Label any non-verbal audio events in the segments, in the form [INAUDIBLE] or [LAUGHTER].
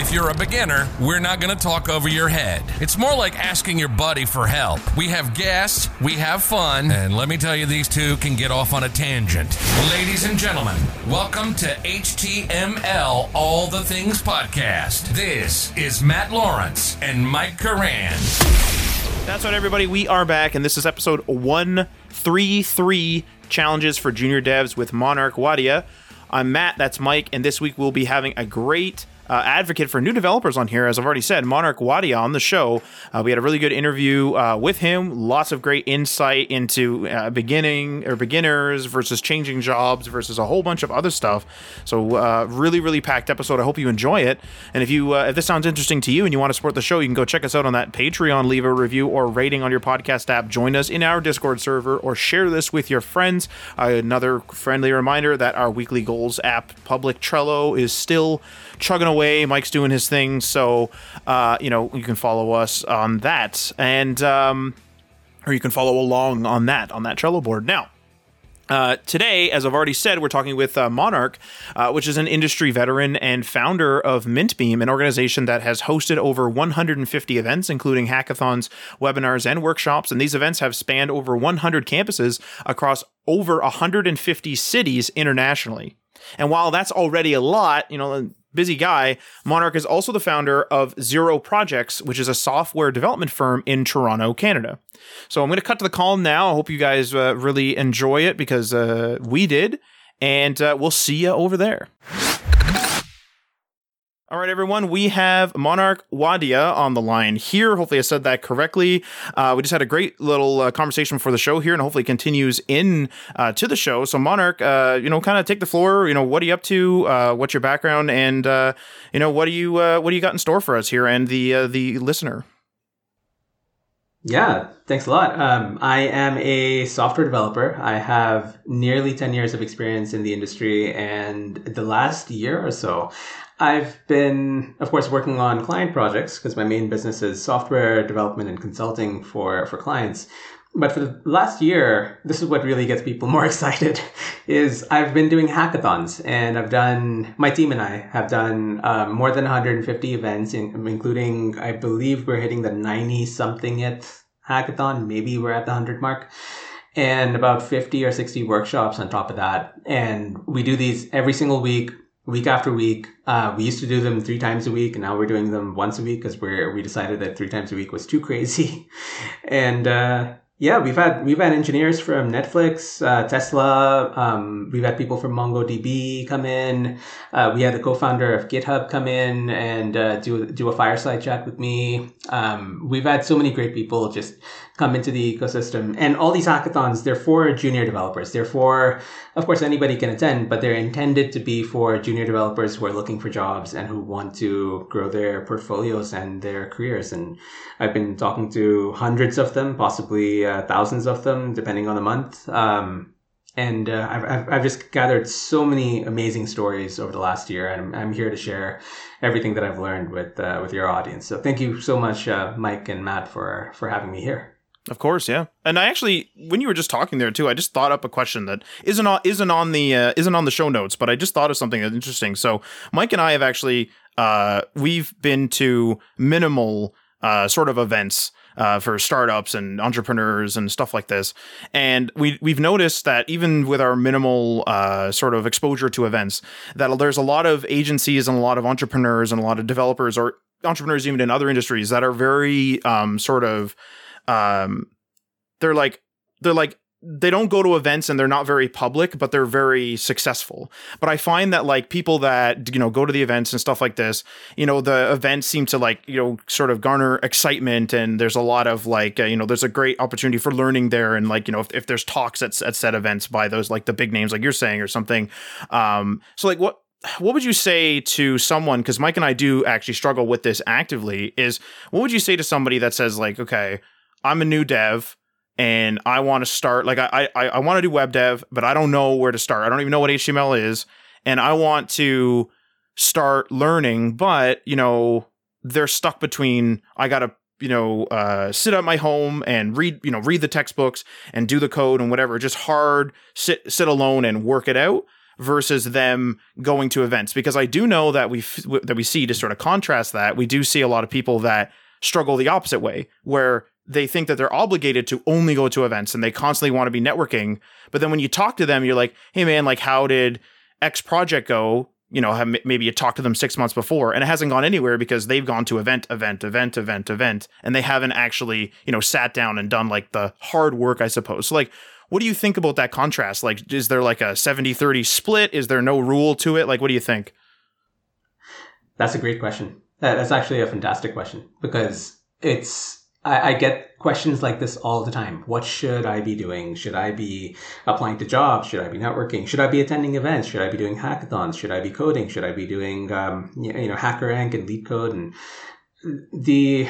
If you're a beginner, we're not going to talk over your head. It's more like asking your buddy for help. We have guests, we have fun, and let me tell you, these two can get off on a tangent. Ladies and gentlemen, welcome to HTML All the Things Podcast. This is Matt Lawrence and Mike Karan. That's right, everybody. We are back, and this is episode 133 Challenges for Junior Devs with Monarch Wadia. I'm Matt, that's Mike, and this week we'll be having a great uh, advocate for new developers on here. As I've already said, Monarch Wadia on the show. Uh, we had a really good interview uh, with him. Lots of great insight into uh, beginning or beginners versus changing jobs versus a whole bunch of other stuff. So uh, really, really packed episode. I hope you enjoy it. And if you uh, if this sounds interesting to you and you want to support the show, you can go check us out on that Patreon. Leave a review or rating on your podcast app. Join us in our Discord server or share this with your friends. another friendly reminder that our weekly goals app, Public Trello, is still chugging away. Mike's doing his thing, so uh, you know you can follow us on that, and um, or you can follow along on that on that Trello board. Now, uh, today, as I've already said, we're talking with uh, Monarch, uh, which is an industry veteran and founder of Mintbean, an organization that has hosted over 150 events, including hackathons, webinars, and workshops. And these events have spanned over 100 campuses across over 150 cities internationally. And while that's already a lot, you know, busy guy, Monarch is also the founder of Zero Projects, which is a software development firm in Toronto, Canada. So I'm going to cut to the call now. I hope you guys uh, really enjoy it because uh, we did. And uh, we'll see you over there. All right, everyone, we have Monarch Wadia on the line here. Hopefully, I said that correctly. Uh, we just had a great little uh, conversation for the show here, and hopefully continues in uh, to the show. So, Monarch, uh, you know, kind of take the floor. You know, what are you up to? Uh, what's your background? And uh, you know, what do you what do you got in store for us here and the the listener? Yeah, thanks a lot. Um, I am a software developer. I have nearly 10 years of experience in the industry, and the last year or so, I've been, of course, working on client projects because my main business is software development and consulting for, for clients. But for the last year, this is what really gets people [LAUGHS] more excited is I've been doing hackathons and I've done, my team and I have done um, more than 150 events, in, including, I believe we're hitting the 90 something it hackathon. Maybe we're at the 100 mark and about 50 or 60 workshops on top of that. And we do these every single week week after week. Uh, we used to do them three times a week, and now we're doing them once a week because we we decided that three times a week was too crazy. [LAUGHS] and uh, yeah, we've had we've had engineers from Netflix, uh, Tesla. Um, we've had people from MongoDB come in. Uh, we had the co-founder of GitHub come in and uh, do do a fireside chat with me. Um, we've had so many great people just come into the ecosystem, and all these hackathons they're for junior developers. They're for, of course, anybody can attend, but they're intended to be for junior developers who are looking for jobs and who want to grow their portfolios and their careers. And I've been talking to hundreds of them, possibly uh, thousands of them, depending on the month. Um, and uh, I've, I've just gathered so many amazing stories over the last year, and I'm, I'm here to share everything that I've learned with uh, with your audience. So thank you so much, uh, Mike and Matt, for for having me here. Of course, yeah. And I actually, when you were just talking there too, I just thought up a question that isn't on isn't on the uh, isn't on the show notes, but I just thought of something that's interesting. So Mike and I have actually uh, we've been to minimal uh, sort of events uh, for startups and entrepreneurs and stuff like this. And we we've noticed that even with our minimal uh, sort of exposure to events, that there's a lot of agencies and a lot of entrepreneurs and a lot of developers or entrepreneurs even in other industries that are very um, sort of um, they're like they're like they don't go to events and they're not very public, but they're very successful. But I find that like people that, you know, go to the events and stuff like this, you know, the events seem to like, you know, sort of garner excitement and there's a lot of like, uh, you know, there's a great opportunity for learning there. And like, you know, if, if there's talks at, at set events by those like the big names, like you're saying or something. Um, so like what, what would you say to someone because mike and i do actually struggle with this actively is what would you say to somebody that says like okay i'm a new dev and I want to start like I I, I want to do web dev, but I don't know where to start. I don't even know what HTML is, and I want to start learning, but you know they're stuck between I gotta you know uh, sit at my home and read you know read the textbooks and do the code and whatever. Just hard sit sit alone and work it out versus them going to events because I do know that we that we see to sort of contrast that we do see a lot of people that struggle the opposite way where they think that they're obligated to only go to events and they constantly want to be networking but then when you talk to them you're like hey man like how did x project go you know have, maybe you talked to them six months before and it hasn't gone anywhere because they've gone to event event event event event and they haven't actually you know sat down and done like the hard work i suppose so like what do you think about that contrast? Like, is there like a 70 30 split? Is there no rule to it? Like, what do you think? That's a great question. That's actually a fantastic question because it's, I, I, get questions like this all the time. What should I be doing? Should I be applying to jobs? Should I be networking? Should I be attending events? Should I be doing hackathons? Should I be coding? Should I be doing, um, you know, HackerRank and LeetCode? And the,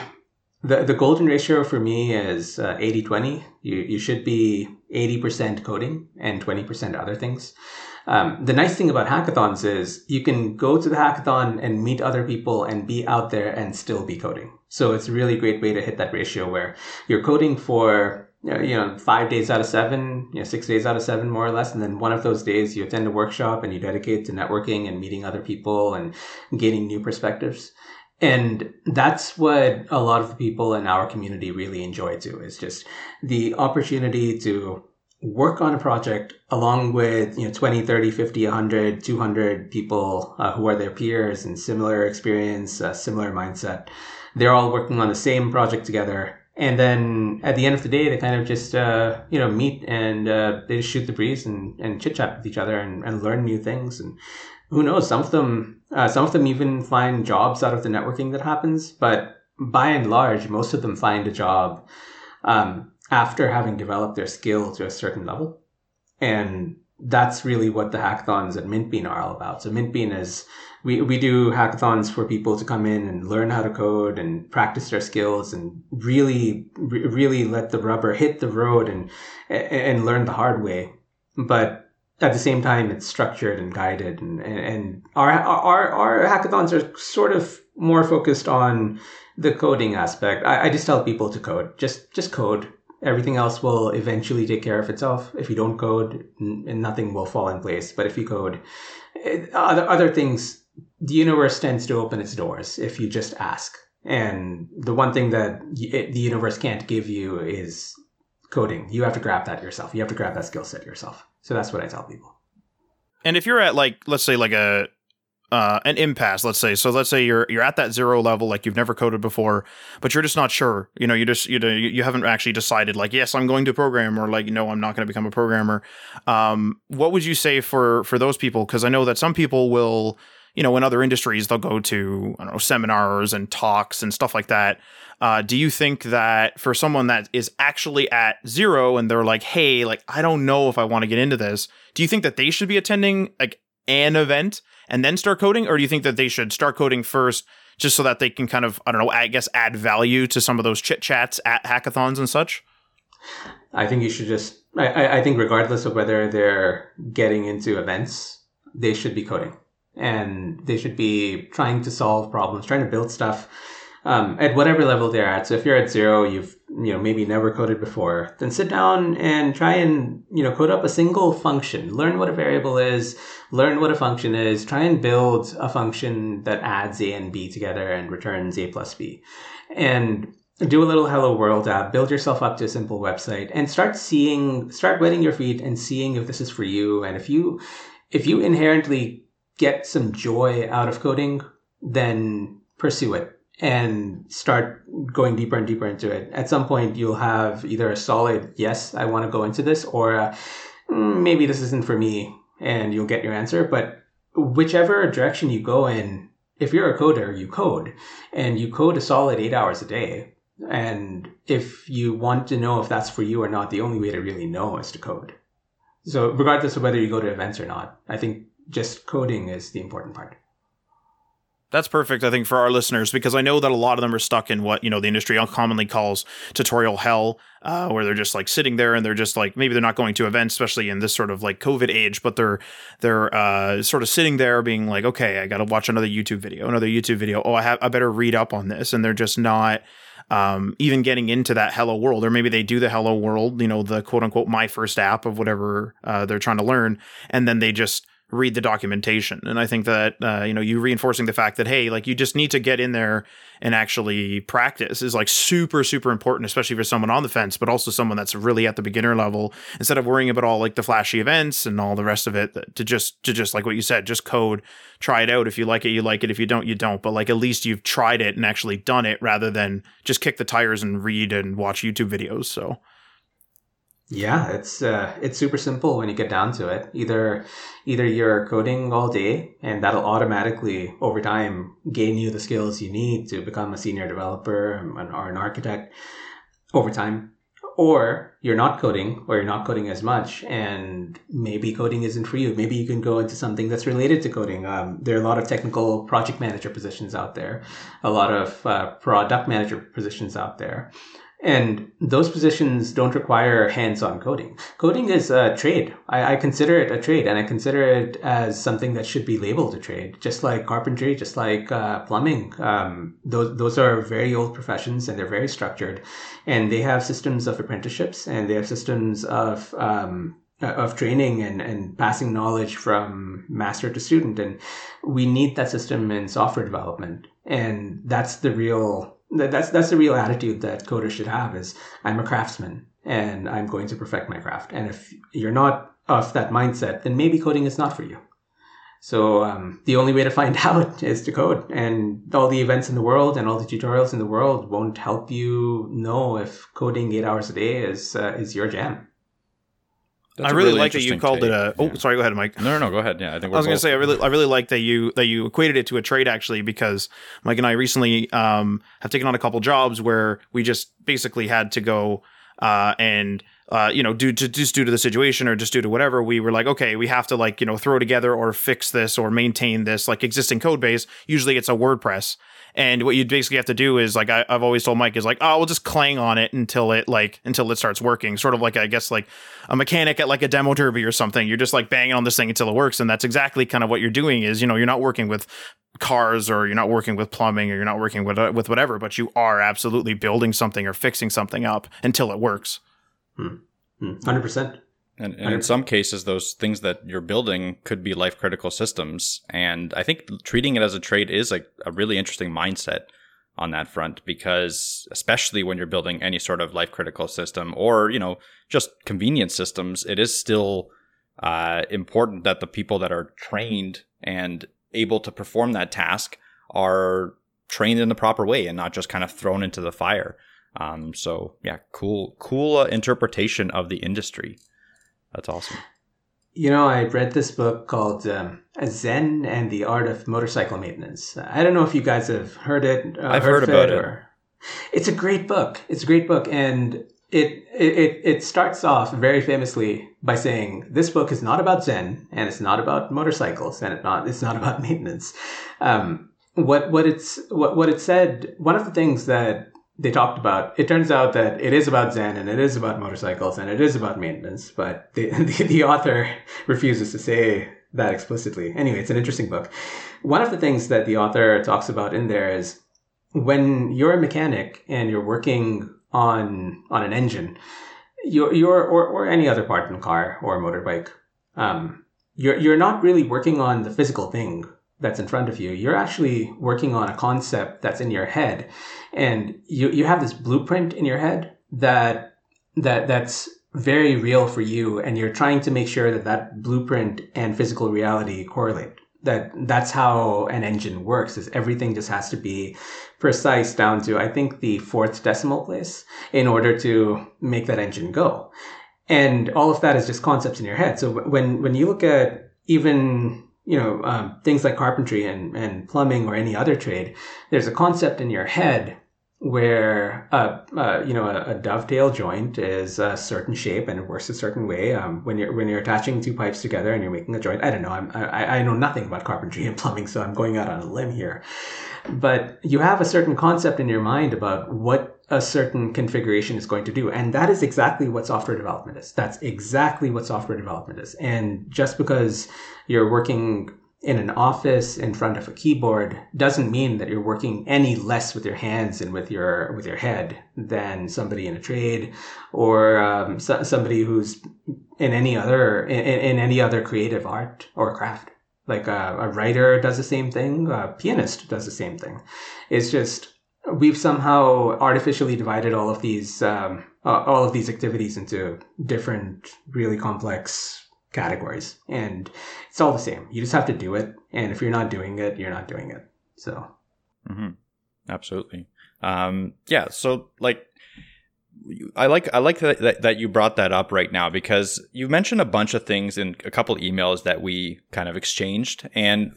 the, the golden ratio for me is uh, 80 20. You, you should be 80% coding and 20% other things. Um, the nice thing about hackathons is you can go to the hackathon and meet other people and be out there and still be coding. So it's a really great way to hit that ratio where you're coding for you know five days out of seven, you know six days out of seven more or less, and then one of those days you attend a workshop and you dedicate to networking and meeting other people and gaining new perspectives. And that's what a lot of people in our community really enjoy too, is just the opportunity to work on a project along with, you know, 20, 30, 50, 100, 200 people uh, who are their peers and similar experience, uh, similar mindset. They're all working on the same project together. And then at the end of the day, they kind of just, uh, you know, meet and uh, they just shoot the breeze and, and chit chat with each other and, and learn new things. And who knows? Some of them, uh, some of them even find jobs out of the networking that happens. But by and large, most of them find a job um, after having developed their skill to a certain level, and that's really what the hackathons at MintBean are all about. So MintBean is we we do hackathons for people to come in and learn how to code and practice their skills and really really let the rubber hit the road and and learn the hard way. But at the same time, it's structured and guided, and and our our our hackathons are sort of more focused on the coding aspect. I, I just tell people to code, just just code. Everything else will eventually take care of itself. If you don't code, n- nothing will fall in place. But if you code, it, other other things, the universe tends to open its doors if you just ask. And the one thing that y- the universe can't give you is coding. You have to grab that yourself. You have to grab that skill set yourself. So that's what I tell people. And if you're at like, let's say like a uh, an impasse, let's say. So let's say you're you're at that zero level, like you've never coded before, but you're just not sure. You know, you just you know you haven't actually decided like, yes, I'm going to program, or like, no, I'm not going to become a programmer. Um, what would you say for for those people? Because I know that some people will, you know, in other industries, they'll go to I don't know seminars and talks and stuff like that. Uh, do you think that for someone that is actually at zero and they're like, hey, like I don't know if I want to get into this, do you think that they should be attending like an event and then start coding, or do you think that they should start coding first? Just so that they can kind of, I don't know, I guess add value to some of those chit chats at hackathons and such? I think you should just, I, I think regardless of whether they're getting into events, they should be coding and they should be trying to solve problems, trying to build stuff um, at whatever level they're at. So if you're at zero, you've you know maybe never coded before, then sit down and try and you know code up a single function. Learn what a variable is, learn what a function is. Try and build a function that adds a and b together and returns a plus b, and do a little hello world app build yourself up to a simple website and start seeing start wetting your feet and seeing if this is for you and if you if you inherently get some joy out of coding then pursue it and start going deeper and deeper into it. At some point, you'll have either a solid, yes, I want to go into this, or a, mm, maybe this isn't for me, and you'll get your answer. But whichever direction you go in, if you're a coder, you code, and you code a solid eight hours a day. And if you want to know if that's for you or not, the only way to really know is to code. So, regardless of whether you go to events or not, I think just coding is the important part. That's perfect i think for our listeners because i know that a lot of them are stuck in what you know the industry commonly calls tutorial hell uh, where they're just like sitting there and they're just like maybe they're not going to events especially in this sort of like covid age but they're they're uh, sort of sitting there being like okay i gotta watch another youtube video another youtube video. Oh i have i better read up on this. And they're just not um, even getting into that hello world or maybe they do the hello world you know the quote unquote my first app of whatever uh, they're trying to learn and then they just read the documentation. And I think that uh, you know you reinforcing the fact that hey, like you just need to get in there and actually practice is like super super important, especially for someone on the fence, but also someone that's really at the beginner level. Instead of worrying about all like the flashy events and all the rest of it, to just to just like what you said, just code, try it out. If you like it, you like it. If you don't, you don't. But like at least you've tried it and actually done it, rather than just kick the tires and read and watch YouTube videos. So. Yeah, it's uh, it's super simple when you get down to it. Either either you're coding all day and that'll automatically over time gain you the skills you need to become a senior developer or an architect over time, or you're not coding or you're not coding as much and maybe coding isn't for you. Maybe you can go into something that's related to coding. Um, there are a lot of technical project manager positions out there, a lot of uh, product manager positions out there. And those positions don't require hands-on coding. Coding is a trade. I, I, consider it a trade, and I consider it as something that should be labeled a trade, just like carpentry, just like uh, plumbing. Um, those those are very old professions, and they're very structured, and they have systems of apprenticeships, and they have systems of um, of training and, and passing knowledge from master to student. And we need that system in software development. And that's the real that's that's the real attitude that coders should have is I'm a craftsman and I'm going to perfect my craft. And if you're not of that mindset, then maybe coding is not for you. So um, the only way to find [LAUGHS] out is to code, and all the events in the world and all the tutorials in the world won't help you know if coding eight hours a day is uh, is your jam. That's I really, really like that you called take. it a. Oh, yeah. sorry. Go ahead, Mike. No, no, no. Go ahead. Yeah, I think I was going to say I really, I really like that you that you equated it to a trade actually because Mike and I recently um, have taken on a couple jobs where we just basically had to go uh, and uh, you know, due to just due to the situation or just due to whatever, we were like, okay, we have to like, you know, throw together or fix this or maintain this like existing code base. Usually it's a WordPress. And what you basically have to do is like I, have always told Mike is like, oh, we'll just clang on it until it like until it starts working. Sort of like I guess like a mechanic at like a demo derby or something. You're just like banging on this thing until it works, and that's exactly kind of what you're doing. Is you know you're not working with cars or you're not working with plumbing or you're not working with uh, with whatever, but you are absolutely building something or fixing something up until it works. Hmm. Hmm. Hundred percent. And, and in some cases, those things that you're building could be life critical systems. And I think treating it as a trade is like a really interesting mindset on that front because especially when you're building any sort of life critical system or you know just convenience systems it is still uh, important that the people that are trained and able to perform that task are trained in the proper way and not just kind of thrown into the fire um, so yeah cool cool uh, interpretation of the industry that's awesome. You know, I read this book called um, Zen and the Art of Motorcycle Maintenance. I don't know if you guys have heard it. Uh, I've heard, heard about it. Or... It's a great book. It's a great book, and it, it it starts off very famously by saying this book is not about Zen and it's not about motorcycles and it's not it's not about [LAUGHS] maintenance. Um, what what it's what what it said. One of the things that they talked about. It turns out that it is about Zen and it is about motorcycles and it is about maintenance, but the, [LAUGHS] the, the, author refuses to say that explicitly. Anyway, it's an interesting book. One of the things that the author talks about in there is when you're a mechanic and you're working on on an engine, you're, you're or, or any other part in a car or a motorbike, um, you're you're not really working on the physical thing that's in front of you. You're actually working on a concept that's in your head. And you, you have this blueprint in your head that, that, that's very real for you. And you're trying to make sure that that blueprint and physical reality correlate. That that's how an engine works is everything just has to be precise down to, I think, the fourth decimal place in order to make that engine go. And all of that is just concepts in your head. So when, when you look at even you know, um, things like carpentry and, and plumbing or any other trade, there's a concept in your head where uh, uh, you know a, a, dovetail joint is a certain shape and it works a certain way. Um, when you're when you're attaching two pipes together and you're making a joint, I don't know. I'm, I I know nothing about carpentry and plumbing, so I'm going out on a limb here. But you have a certain concept in your mind about what a certain configuration is going to do, and that is exactly what software development is. That's exactly what software development is. And just because you're working in an office in front of a keyboard doesn't mean that you're working any less with your hands and with your with your head than somebody in a trade or um, so, somebody who's in any other in, in, any other creative art or craft like a, a, writer does the same thing a pianist does the same thing it's just we've somehow artificially divided all of these um, uh, all of these activities into different really complex categories. And it's all the same. You just have to do it. And if you're not doing it you're not doing it. So. Mm-hmm. absolutely. Um, yeah. So like I like I like that, that, that you brought that up right now because you mentioned a bunch of things in a couple emails that we kind of exchanged. And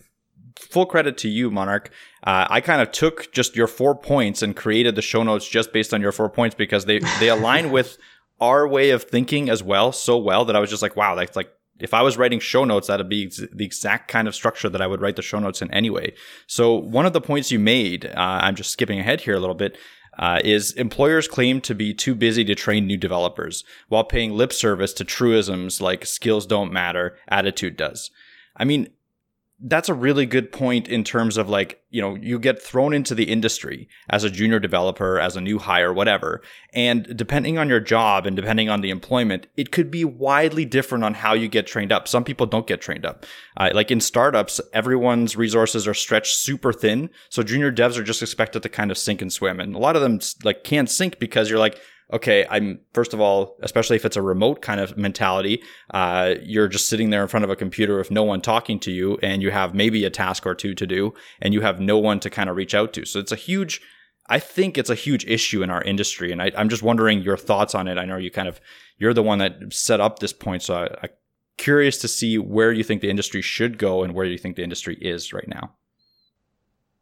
full credit to you Monarch uh, I kind of took just your four points and created the show notes just based on your four points because they they [LAUGHS] align with our way of thinking as well so well that I was just like wow that's like if I was writing show notes, that'd be the exact kind of structure that I would write the show notes in anyway. So one of the points you made, uh, I'm just skipping ahead here a little bit, uh, is employers claim to be too busy to train new developers while paying lip service to truisms like skills don't matter, attitude does. I mean, that's a really good point in terms of like, you know, you get thrown into the industry as a junior developer, as a new hire, whatever. And depending on your job and depending on the employment, it could be widely different on how you get trained up. Some people don't get trained up. Uh, like in startups, everyone's resources are stretched super thin. So junior devs are just expected to kind of sink and swim. And a lot of them like can't sink because you're like, okay, I'm first of all, especially if it's a remote kind of mentality, uh, you're just sitting there in front of a computer with no one talking to you, and you have maybe a task or two to do, and you have no one to kind of reach out to. So it's a huge, I think it's a huge issue in our industry, and I, am just wondering your thoughts on it. I know you kind of you're the one that set up this point, so I, I'm curious to see where you think the industry should go and where you think the industry is right now.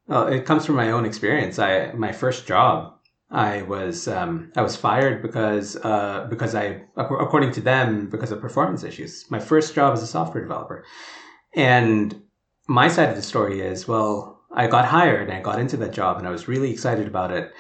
Well, it comes from my own experience. I my first job I was um, I was fired because uh, because I according to them because of performance issues. My first job as a software developer, and my side of the story is well, I got hired and I got into that job and I was really excited about it.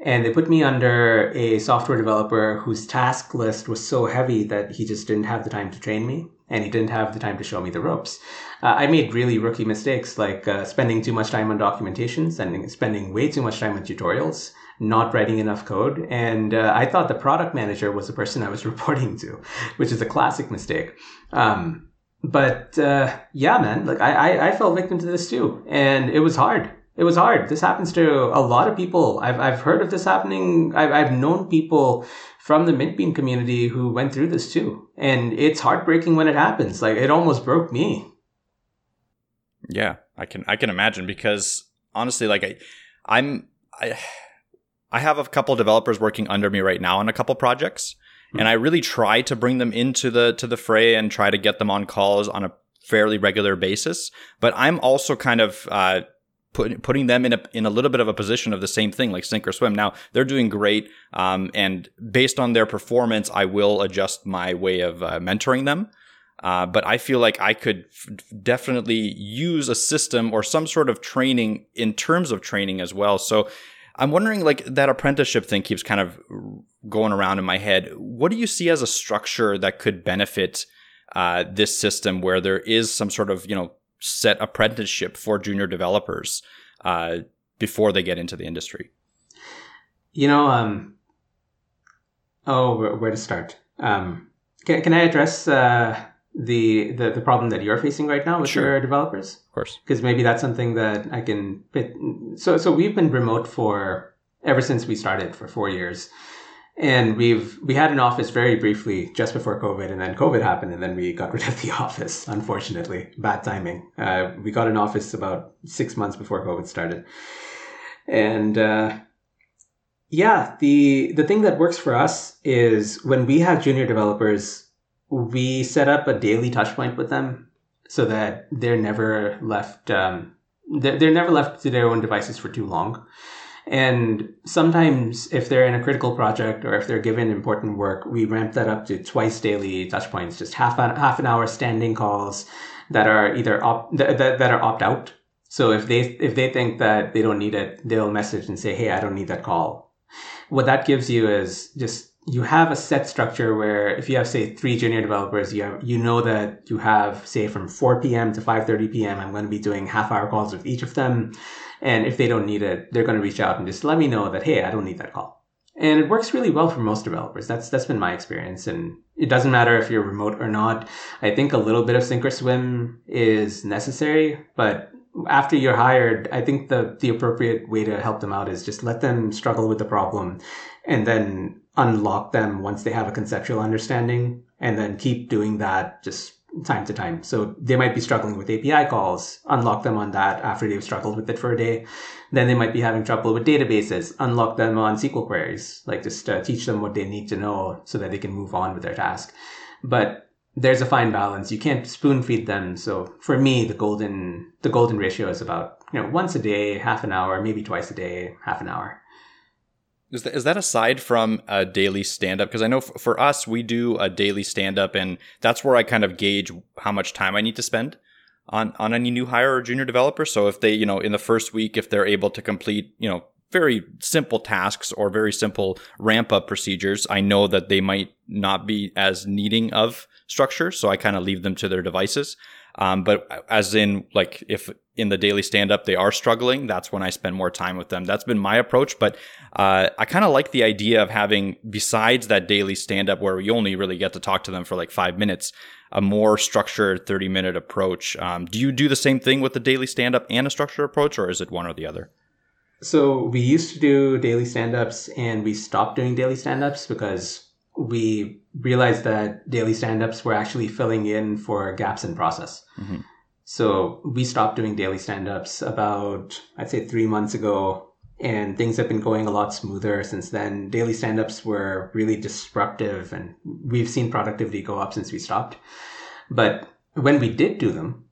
And they put me under a software developer whose task list was so heavy that he just didn't have the time to train me and he didn't have the time to show me the ropes. Uh, I made really rookie mistakes like uh, spending too much time on documentation, spending, spending way too much time on tutorials, not writing enough code. And uh, I thought the product manager was the person I was [LAUGHS] reporting to, which is a classic mistake. Um, but uh, yeah, man, like I, I, I fell victim to this too, and it was hard. It was hard. This happens to a lot of people. I've, I've heard of this happening. I've, I've known people from the Mintbean community who went through this too. And it's heartbreaking when it happens. Like it almost broke me. Yeah, I can I can imagine because honestly, like I I'm I I have a couple developers working under me right now on a couple projects, mm-hmm. and I really try to bring them into the to the fray and try to get them on calls on a fairly regular basis. But I'm also kind of uh, put, putting them in a in a little bit of a position of the same thing, like sink or swim. Now they're doing great, um, and based on their performance, I will adjust my way of uh, mentoring them. Uh, but I feel like I could f- definitely use a system or some sort of training in terms of training as well. So I'm wondering, like that apprenticeship thing keeps kind of going around in my head. What do you see as a structure that could benefit uh, this system, where there is some sort of you know set apprenticeship for junior developers uh, before they get into the industry? You know, um, oh, where to start? Um, can, can I address uh, the, the the problem that you're facing right now with sure. your developers? Of course, because maybe that's something that I can. Fit. So so we've been remote for ever since we started for four years, and we've we had an office very briefly just before COVID, and then COVID happened, and then we got rid of the [LAUGHS] office. Unfortunately, bad timing. Uh, we got an office about six months before COVID started, and. Uh, yeah, the the thing that works for us is when we have junior developers we set up a daily touch point with them so that they're never left um, they're, they're never left to their own devices for too long And sometimes if they're in a critical project or if they're given important work, we ramp that up to twice daily touch points, just half an, half an hour standing calls that are either op, that, that are opt out. So if they, if they think that they don't need it, they'll message and say, Hey, I don't need that call. What that gives you is just you have a set structure where if you have say three junior developers you have you know that you have say from 4 p.m to 5.30 p.m i'm going to be doing half hour calls with each of them and if they don't need it, they're going to reach out and just let me know that, hey, I don't need that call. And it works really well for most developers. That's that's been my experience. And it doesn't matter if you're remote or not. I think a little bit of sink or swim is necessary, but after you're hired, I think the the appropriate way to help them out is just let them struggle with the problem and then unlock them once they have a conceptual understanding and then keep doing that just time to time. So they might be struggling with API calls, unlock them on that after they've struggled with it for a day. Then they might be having trouble with databases, unlock them on SQL queries, like just uh, teach them what they need to know so that they can move on with their task. But there's a fine balance. You can't spoon feed them. So for me, the golden, the golden ratio is about, you know, once a day, half an hour, maybe twice a day, half an hour. Is that, is that aside from a daily stand up? Because I know f- for us, we do a daily stand up, and that's where I kind of gauge how much time I need to spend on, on any new hire or junior developer. So if they, you know, in the first week, if they're able to complete, you know, very simple tasks or very simple ramp up procedures, I know that they might not be as needing of structure. So I kind of leave them to their devices. Um, but as in, like, if in the daily stand up they are struggling, that's when I spend more time with them. That's been my approach. But uh, I kind of like the idea of having, besides that daily stand up where we only really get to talk to them for like five minutes, a more structured 30 minute approach. Um, do you do the same thing with the daily stand up and a structured approach, or is it one or the other? So we used to do daily stand ups and we stopped doing daily stand ups because we realized that daily stand-ups were actually filling in for gaps in process. Mm-hmm. So we stopped doing daily stand-ups about, I'd say three months ago, and things have been going a lot smoother since then. Daily stand-ups were really disruptive and we've seen productivity go up since we stopped. But when we did do them,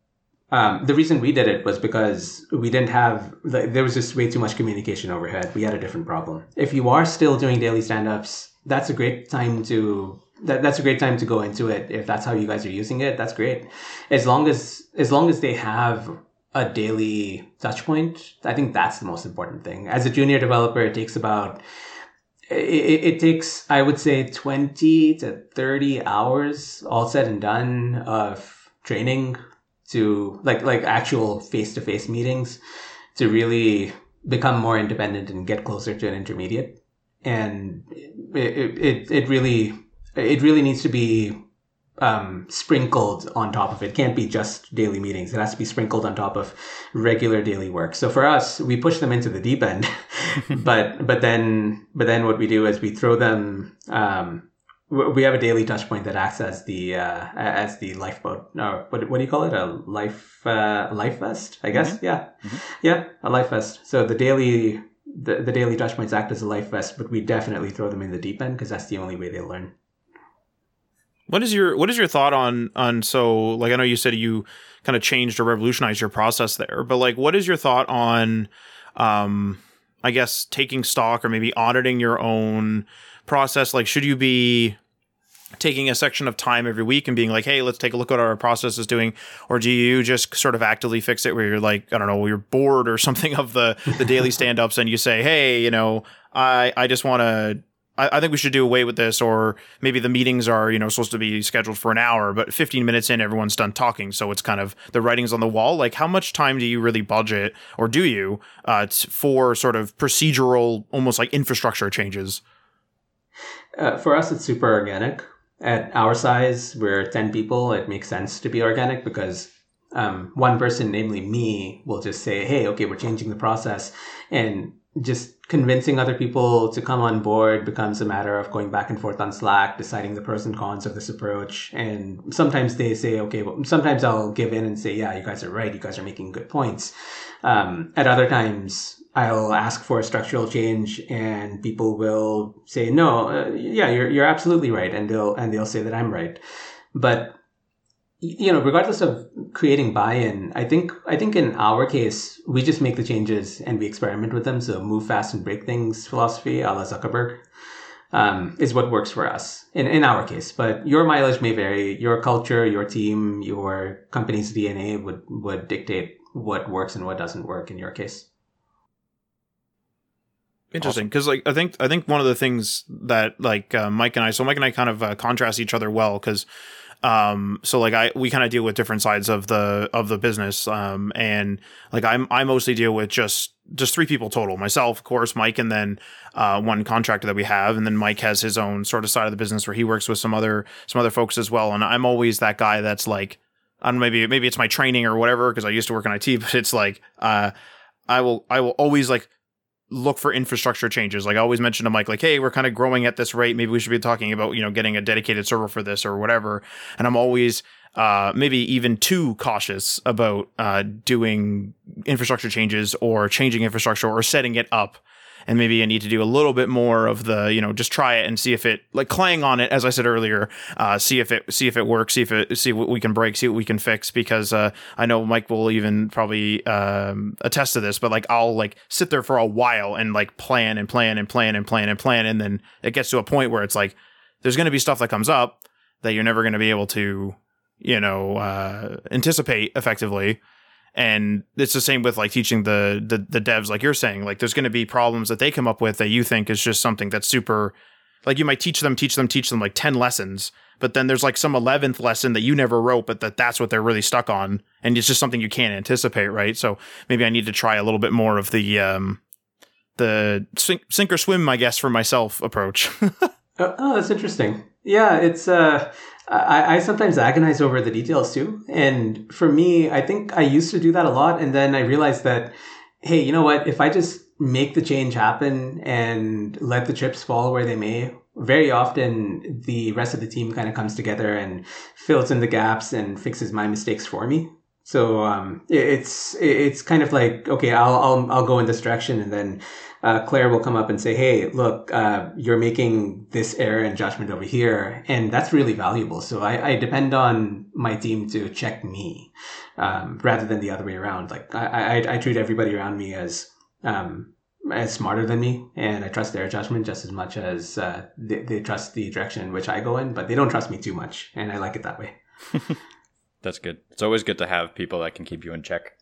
um, the reason we did it was because we didn't have, there was just way too much communication overhead. We had a different problem. If you are still doing daily stand-ups, that's a great time to that, that's a great time to go into it if that's how you guys are using it that's great as long as as long as they have a daily touch point i think that's the most important thing as a junior developer it takes about it, it takes i would say 20 to 30 hours all said and done of training to like like actual face-to-face meetings to really become more independent and get closer to an intermediate and it, it, it really it really needs to be um, sprinkled on top of it. it. Can't be just daily meetings. It has to be sprinkled on top of regular daily work. So for us, we push them into the deep end, [LAUGHS] [LAUGHS] but but then but then what we do is we throw them. Um, we have a daily touch point that acts as the uh, as the lifeboat. No, what what do you call it? A life uh, life vest, I guess. Mm-hmm. Yeah, mm-hmm. yeah, a life vest. So the daily the, the daily touch points act as a life vest, but we definitely throw them in the deep end because that's the only way they learn. What is your what is your thought on on so like I know you said you kind of changed or revolutionized your process there, but like what is your thought on um I guess taking stock or maybe auditing your own process? Like should you be taking a section of time every week and being like, hey, let's take a look at what our process is doing? Or do you just sort of actively fix it where you're like, I don't know, you're bored or [LAUGHS] something of the, the daily [LAUGHS] stand ups and you say, hey, you know, I, I just want to. I, I think we should do away with this, or maybe the meetings are, you know, supposed to be scheduled for an hour, but 15 minutes in, everyone's done talking. So it's kind of the writing's on the wall. Like, how much time do you really budget, or do you, uh, for sort of procedural, almost like infrastructure changes? Uh, for us, it's super organic at our size, we're 10 people, it makes sense to be organic because um, one person, namely me, will just say, hey, okay, we're changing the process. And just convincing other people to come on board becomes a matter of going back and forth on Slack, deciding the pros and cons of this approach. And sometimes they say, okay, well, sometimes I'll give in and say, yeah, you guys are right. You guys are making good points. Um, at other times, I'll ask for a structural change and people will say, no, uh, yeah, you're, you're absolutely right. And they'll, and they'll say that I'm right. But you know, regardless of creating buy-in, I think I think in our case, we just make the changes and we experiment with them. So move fast and break things philosophy, a la Zuckerberg, um, is what works for us in in our case. But your mileage may vary. Your culture, your team, your company's DNA would would dictate what works and what doesn't work in your case. Interesting, because like I think I think one of the things that like uh, Mike and I, so Mike and I kind of uh, contrast each other well because um so like i we kind of deal with different sides of the of the business um and like i'm i mostly deal with just just three people total myself of course mike and then uh one contractor that we have and then mike has his own sort of side of the business where he works with some other some other folks as well and i'm always that guy that's like I don't know, maybe maybe it's my training or whatever because I used to work in IT, [LAUGHS] but it's like uh, I will I will always like look for infrastructure changes. Like I always mention to Mike, like, hey, we're kind of growing at this rate. Maybe we should be talking about, you know, getting a dedicated server for this or whatever. And I'm always uh, maybe even too cautious about uh, doing infrastructure changes or changing infrastructure or setting it up and maybe I need to do a little bit more of the, you know, just try it and see if it like clang on it, as I said earlier, uh, see if it see if it works, see if it see what we can break, see what we can fix. Because uh, I know Mike will even probably um, attest to this, but like I'll like sit there for a while and like plan and plan and plan and plan and plan, and then it gets to a point where it's like there's going to be stuff that comes up that you're never going to be able to, you know, uh, anticipate effectively and it's the same with like teaching the the, the devs like you're saying like there's going to be problems that they come up with that you think is just something that's super like you might teach them teach them teach them like 10 lessons but then there's like some 11th lesson that you never wrote but that that's what they're really stuck on and it's just something you can't anticipate right? So maybe i need to try a little bit more of the um the sink, sink or swim i guess for myself approach. [LAUGHS] Oh, oh that's interesting. Yeah it's uh I, I sometimes agonize over the details too. And for me, I think I used to do that a lot. And then I realized that, hey, you know what? If I just make the change happen and let the chips fall where they may, very often the rest of the team kind of comes together and fills in the gaps and fixes my mistakes for me. So um, it's it's kind of like okay, I'll I'll I'll go in this direction, and then uh, Claire will come up and say, "Hey, look, uh, you're making this error in judgment over here," and that's really valuable. So I, I depend on my team to check me um, rather than the other way around. Like I, I, I treat everybody around me as um, as smarter than me, and I trust their judgment just as much as uh, they, they trust the direction in which I go in. But they don't trust me too much, and I like it that way. [LAUGHS] That's good. It's always good to have people that can keep you in check.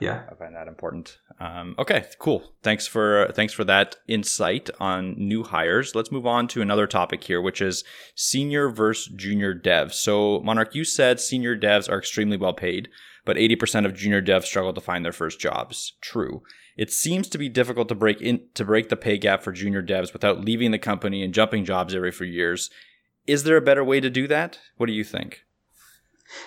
Yeah, I find that important. Um, okay, cool. Thanks for thanks for that insight on new hires. Let's move on to another topic here, which is senior versus junior devs. So, Monarch, you said senior devs are extremely well paid, but 80% of junior devs struggle to find their first jobs. True. It seems to be difficult to break in to break the pay gap for junior devs without leaving the company and jumping jobs every few years. Is there a better way to do that? What do you think?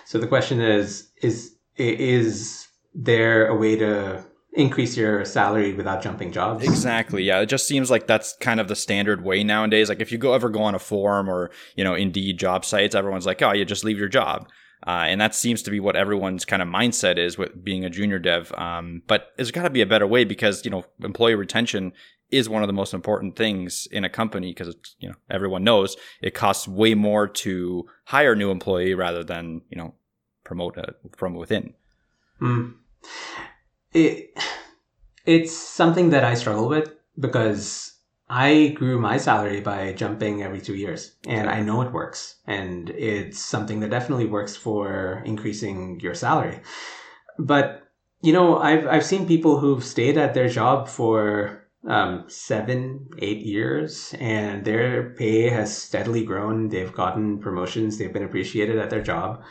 So the question is: is is there a way to increase your salary without jumping jobs? Exactly. Yeah, it just seems like that's kind of the standard way nowadays. Like if you go ever go on a forum or you know Indeed job sites, everyone's like, "Oh, you just leave your job." Uh, and that seems to be what everyone's kind of mindset is with being a junior dev. Um, but there's got to be a better way because you know employee retention is one of the most important things in a company because you know everyone knows it costs way more to hire a new employee rather than you know promote a, from within. Mm. It it's something that I struggle with because I grew my salary by jumping every two years, and I know it works, and it's something that definitely works for increasing your salary. But you know, I've I've seen people who've stayed at their job for um, seven, eight years, and their pay has steadily grown. They've gotten promotions, they've been appreciated at their job.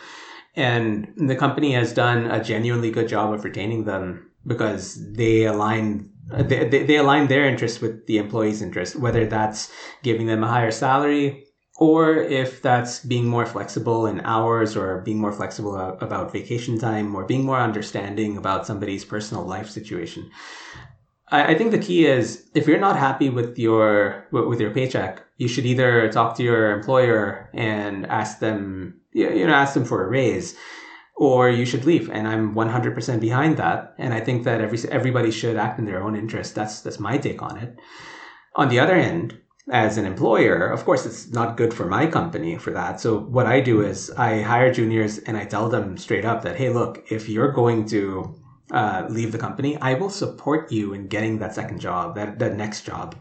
And the company has done a genuinely good job of retaining them because they align they, they, align their interests with the employee's interest, whether that's giving them a higher salary or if that's being more flexible in hours or being more flexible about vacation time or being more understanding about somebody's personal life situation. I, I think the key is if you're not happy with your with your paycheck, you should either talk to your employer and ask them you know ask them for a raise or you should leave and i'm 100% behind that and i think that every everybody should act in their own interest that's that's my take on it on the other end as an employer, of course, it's not good for my company for that. So what I do is I hire juniors and I tell them straight up that, hey, look, if you're going to uh, leave the company, I will support you in getting that second job, that, that next job.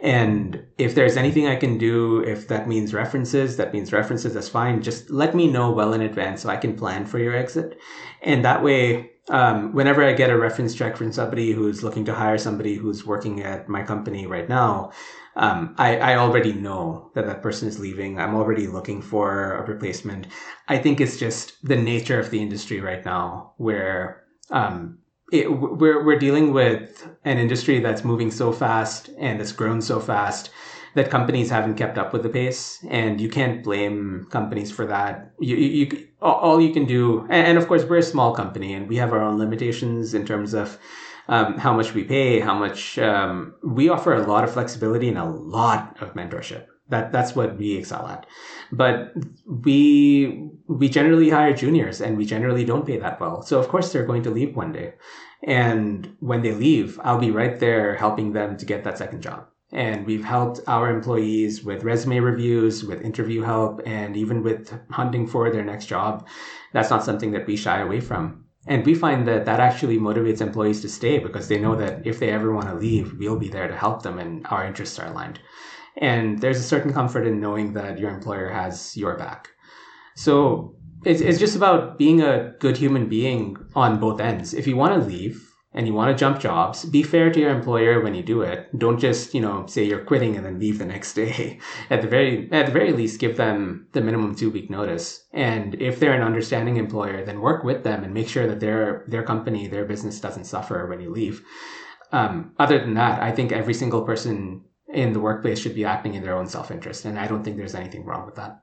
And if there's anything I can do, if that means references, that means references, that's fine. Just let me know well in advance so I can plan for your exit. And that way, um, whenever I get a reference check from somebody who's looking to hire somebody who's working at my company right now, um, I, I already know that that person is leaving. I'm already looking for a replacement. I think it's just the nature of the industry right now where um, it, we're, we're dealing with an industry that's moving so fast and that's grown so fast that companies haven't kept up with the pace and you can't blame companies for that. You, you, you all you can do and of course we're a small company and we have our own limitations in terms of um, how much we pay how much um, we offer a lot of flexibility and a lot of mentorship. That that's what we excel at but we we generally hire juniors and we generally don't pay that well. So of course they're going to leave one day. And when they leave i'll be right there helping them to get that second job. And we've helped our employees with resume reviews with interview help and even with hunting for their next job. That's not something that we shy away from. And we find that that actually motivates employees to stay because they know that if they ever want to leave we'll be there to help them and our interests are aligned and there's a certain comfort in knowing that your employer has your back. So it's, it's just about being a good human being on both ends. If you want to leave and you want to jump jobs, be fair to your employer when you do it. Don't just, you know, say you're quitting and then leave the next day. [LAUGHS] At the very, at the very least, give them the minimum two week notice. And if they're an understanding employer, then work with them and make sure that their, their company, their business doesn't suffer when you leave. Um, other than that, I think every single person in the workplace should be acting in their own self-interest and i don't think there's anything wrong with that.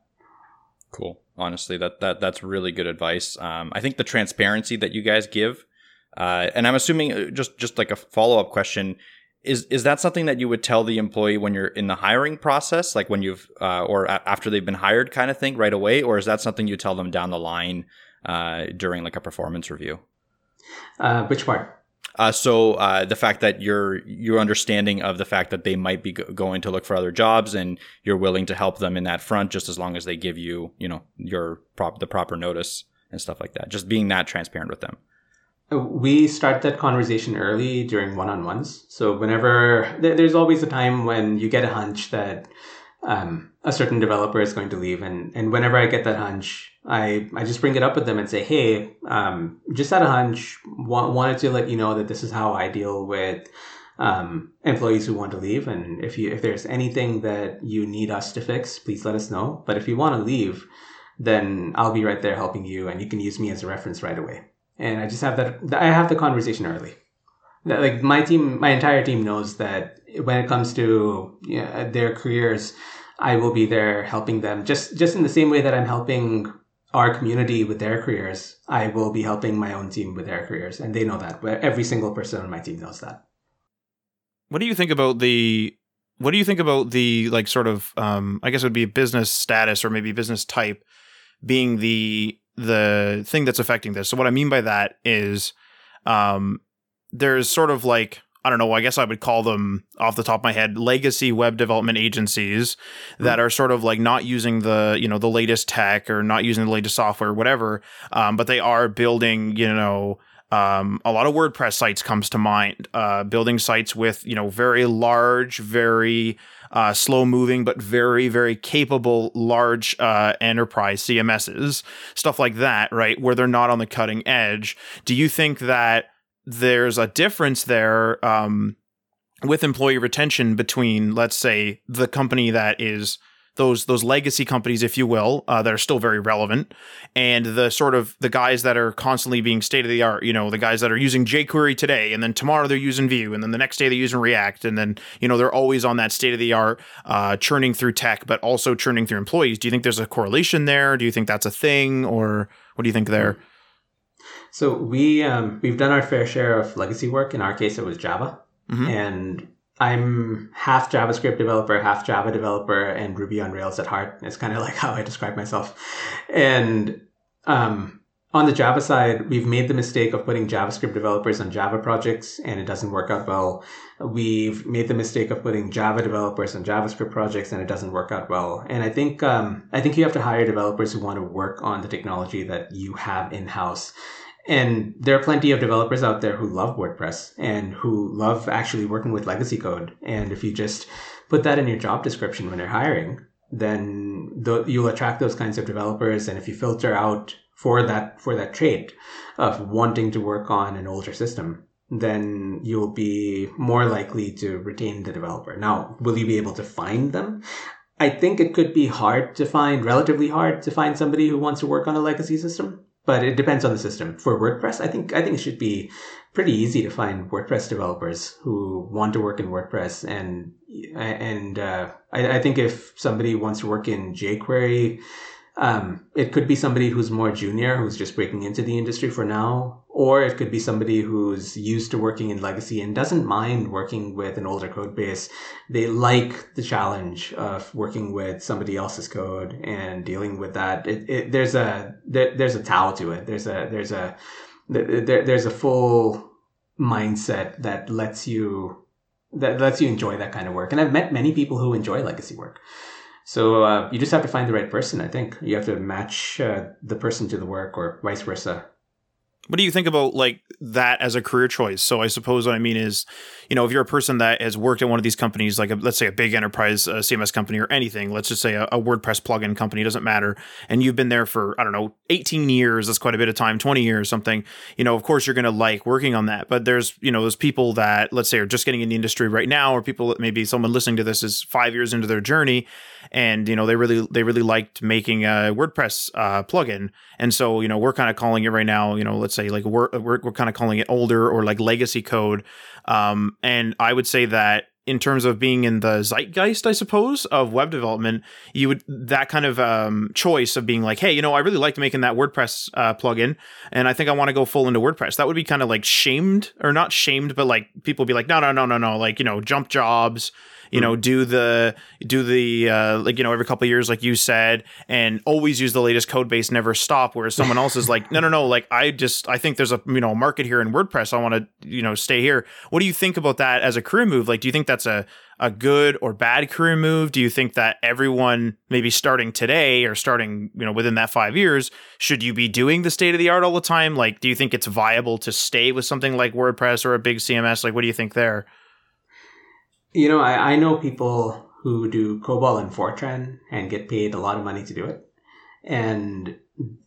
Cool. Honestly that, that that's really good advice. Um, i think the transparency that you guys give uh, and i'm assuming uh, just just like a follow-up question is is that something that you would tell the employee when you're in the hiring process like when you've uh, or a- after they've been hired kind of thing right away or is that something you tell them down the line uh, during like a performance review? Uh, which part uh, so uh, the fact that you're your understanding of the fact that they might be go- going to look for other jobs and you're willing to help them in that front, just as long as they give you, you know, your prop the proper notice and stuff like that. Just being that transparent with them. Uh, we start that conversation early during one-on-ones. So whenever there's always a time when you get a hunch that um, a certain developer is going to leave, and and whenever I get that hunch, I, I just bring it up with them and say, hey, um, just had a hunch, wa- wanted to let you know that this is how I deal with um, employees who want to leave. And if you if there's anything that you need us to fix, please let us know. But if you want to leave, then I'll be right there helping you, and you can use me as a reference right away. And I just have that I have the conversation early. Like my team, my entire team knows that when it comes to you know, their careers, I will be there helping them just just in the same way that I'm helping our community with their careers, I will be helping my own team with their careers. And they know that. Every single person on my team knows that. What do you think about the what do you think about the like sort of um I guess it would be business status or maybe business type being the the thing that's affecting this. So what I mean by that is um there's sort of like I don't know, I guess I would call them off the top of my head legacy web development agencies that are sort of like not using the, you know, the latest tech or not using the latest software, or whatever. Um, but they are building, you know, um, a lot of WordPress sites comes to mind, uh, building sites with, you know, very large, very uh, slow moving, but very, very capable large uh, enterprise CMSs, stuff like that, right? Where they're not on the cutting edge. Do you think that there's a difference there um, with employee retention between, let's say, the company that is those those legacy companies, if you will, uh, that are still very relevant, and the sort of the guys that are constantly being state of the art. You know, the guys that are using jQuery today, and then tomorrow they're using Vue, and then the next day they're using React, and then you know they're always on that state of the art, uh, churning through tech, but also churning through employees. Do you think there's a correlation there? Do you think that's a thing, or what do you think there? So we um, we've done our fair share of legacy work. In our case, it was Java, mm-hmm. and I'm half JavaScript developer, half Java developer, and Ruby on Rails at heart. It's kind of like how I describe myself. And um, on the Java side, we've made the mistake of putting JavaScript developers on Java projects and it doesn't work out well. We've made the mistake of putting Java developers on JavaScript projects and it doesn't work out well. And I think, um, I think you have to hire developers who want to work on the technology that you have in house. And there are plenty of developers out there who love WordPress and who love actually working with legacy code. And if you just put that in your job description when you're hiring, then you'll attract those kinds of developers. And if you filter out for that for that trait of wanting to work on an older system, then you'll be more likely to retain the developer. Now, will you be able to find them? I think it could be hard to find, relatively hard to find somebody who wants to work on a legacy system, but it depends on the system. For WordPress, I think I think it should be pretty easy to find WordPress developers who want to work in WordPress, and and uh, I, I think if somebody wants to work in jQuery um, it could be somebody who's more junior, who's just breaking into the industry for now, or it could be somebody who's used to working in legacy and doesn't mind working with an older code base. They like the challenge of working with somebody else's code and dealing with that. It, it, there's a there, there's a Tao to it. There's a there's a there, there's a full mindset that lets you that lets you enjoy that kind of work. And I've met many people who enjoy legacy work. So uh, you just have to find the right person. I think you have to match uh, the person to the work, or vice versa. What do you think about like that as a career choice? So I suppose what I mean is, you know, if you're a person that has worked at one of these companies, like a, let's say a big enterprise uh, CMS company or anything, let's just say a, a, WordPress plugin company, doesn't matter, and you've been there for I don't know, 18 years, that's quite a bit of time, 20 years, something. You know, of course you're going to like working on that, but there's you know those people that let's say are just getting in the industry right now, or people that maybe someone listening to this is five years into their journey, and you know they really they really liked making a WordPress uh, plugin, and so you know we're kind of calling it right now, you know, let's say like we're we're, we're kind of calling it older or like legacy code, um, and I would say that in terms of being in the zeitgeist, I suppose, of web development, you would that kind of um, choice of being like, hey, you know, I really liked making that WordPress uh, plugin, and I think I want to go full into WordPress. That would be kind of like shamed, or not shamed, but like people be like, no, no, no, no, no, like you know, jump jobs, you know, do the do the uh, like you know every couple years, like you said, and always use the latest code base, never stop. Whereas someone else is like, [LAUGHS] no, no, no, like I just I think there's a you know market here in WordPress. I want to you know stay here. What do you think about that as a career move? Like, do you think that's a a good or bad career move? Do you think that everyone maybe starting today or starting, you know, within that 5 years, should you be doing the state of the art all the time? Like do you think it's viable to stay with something like WordPress or a big CMS? Like what do you think there? You know, I, I know people who do COBOL and Fortran and get paid a lot of money to do it. And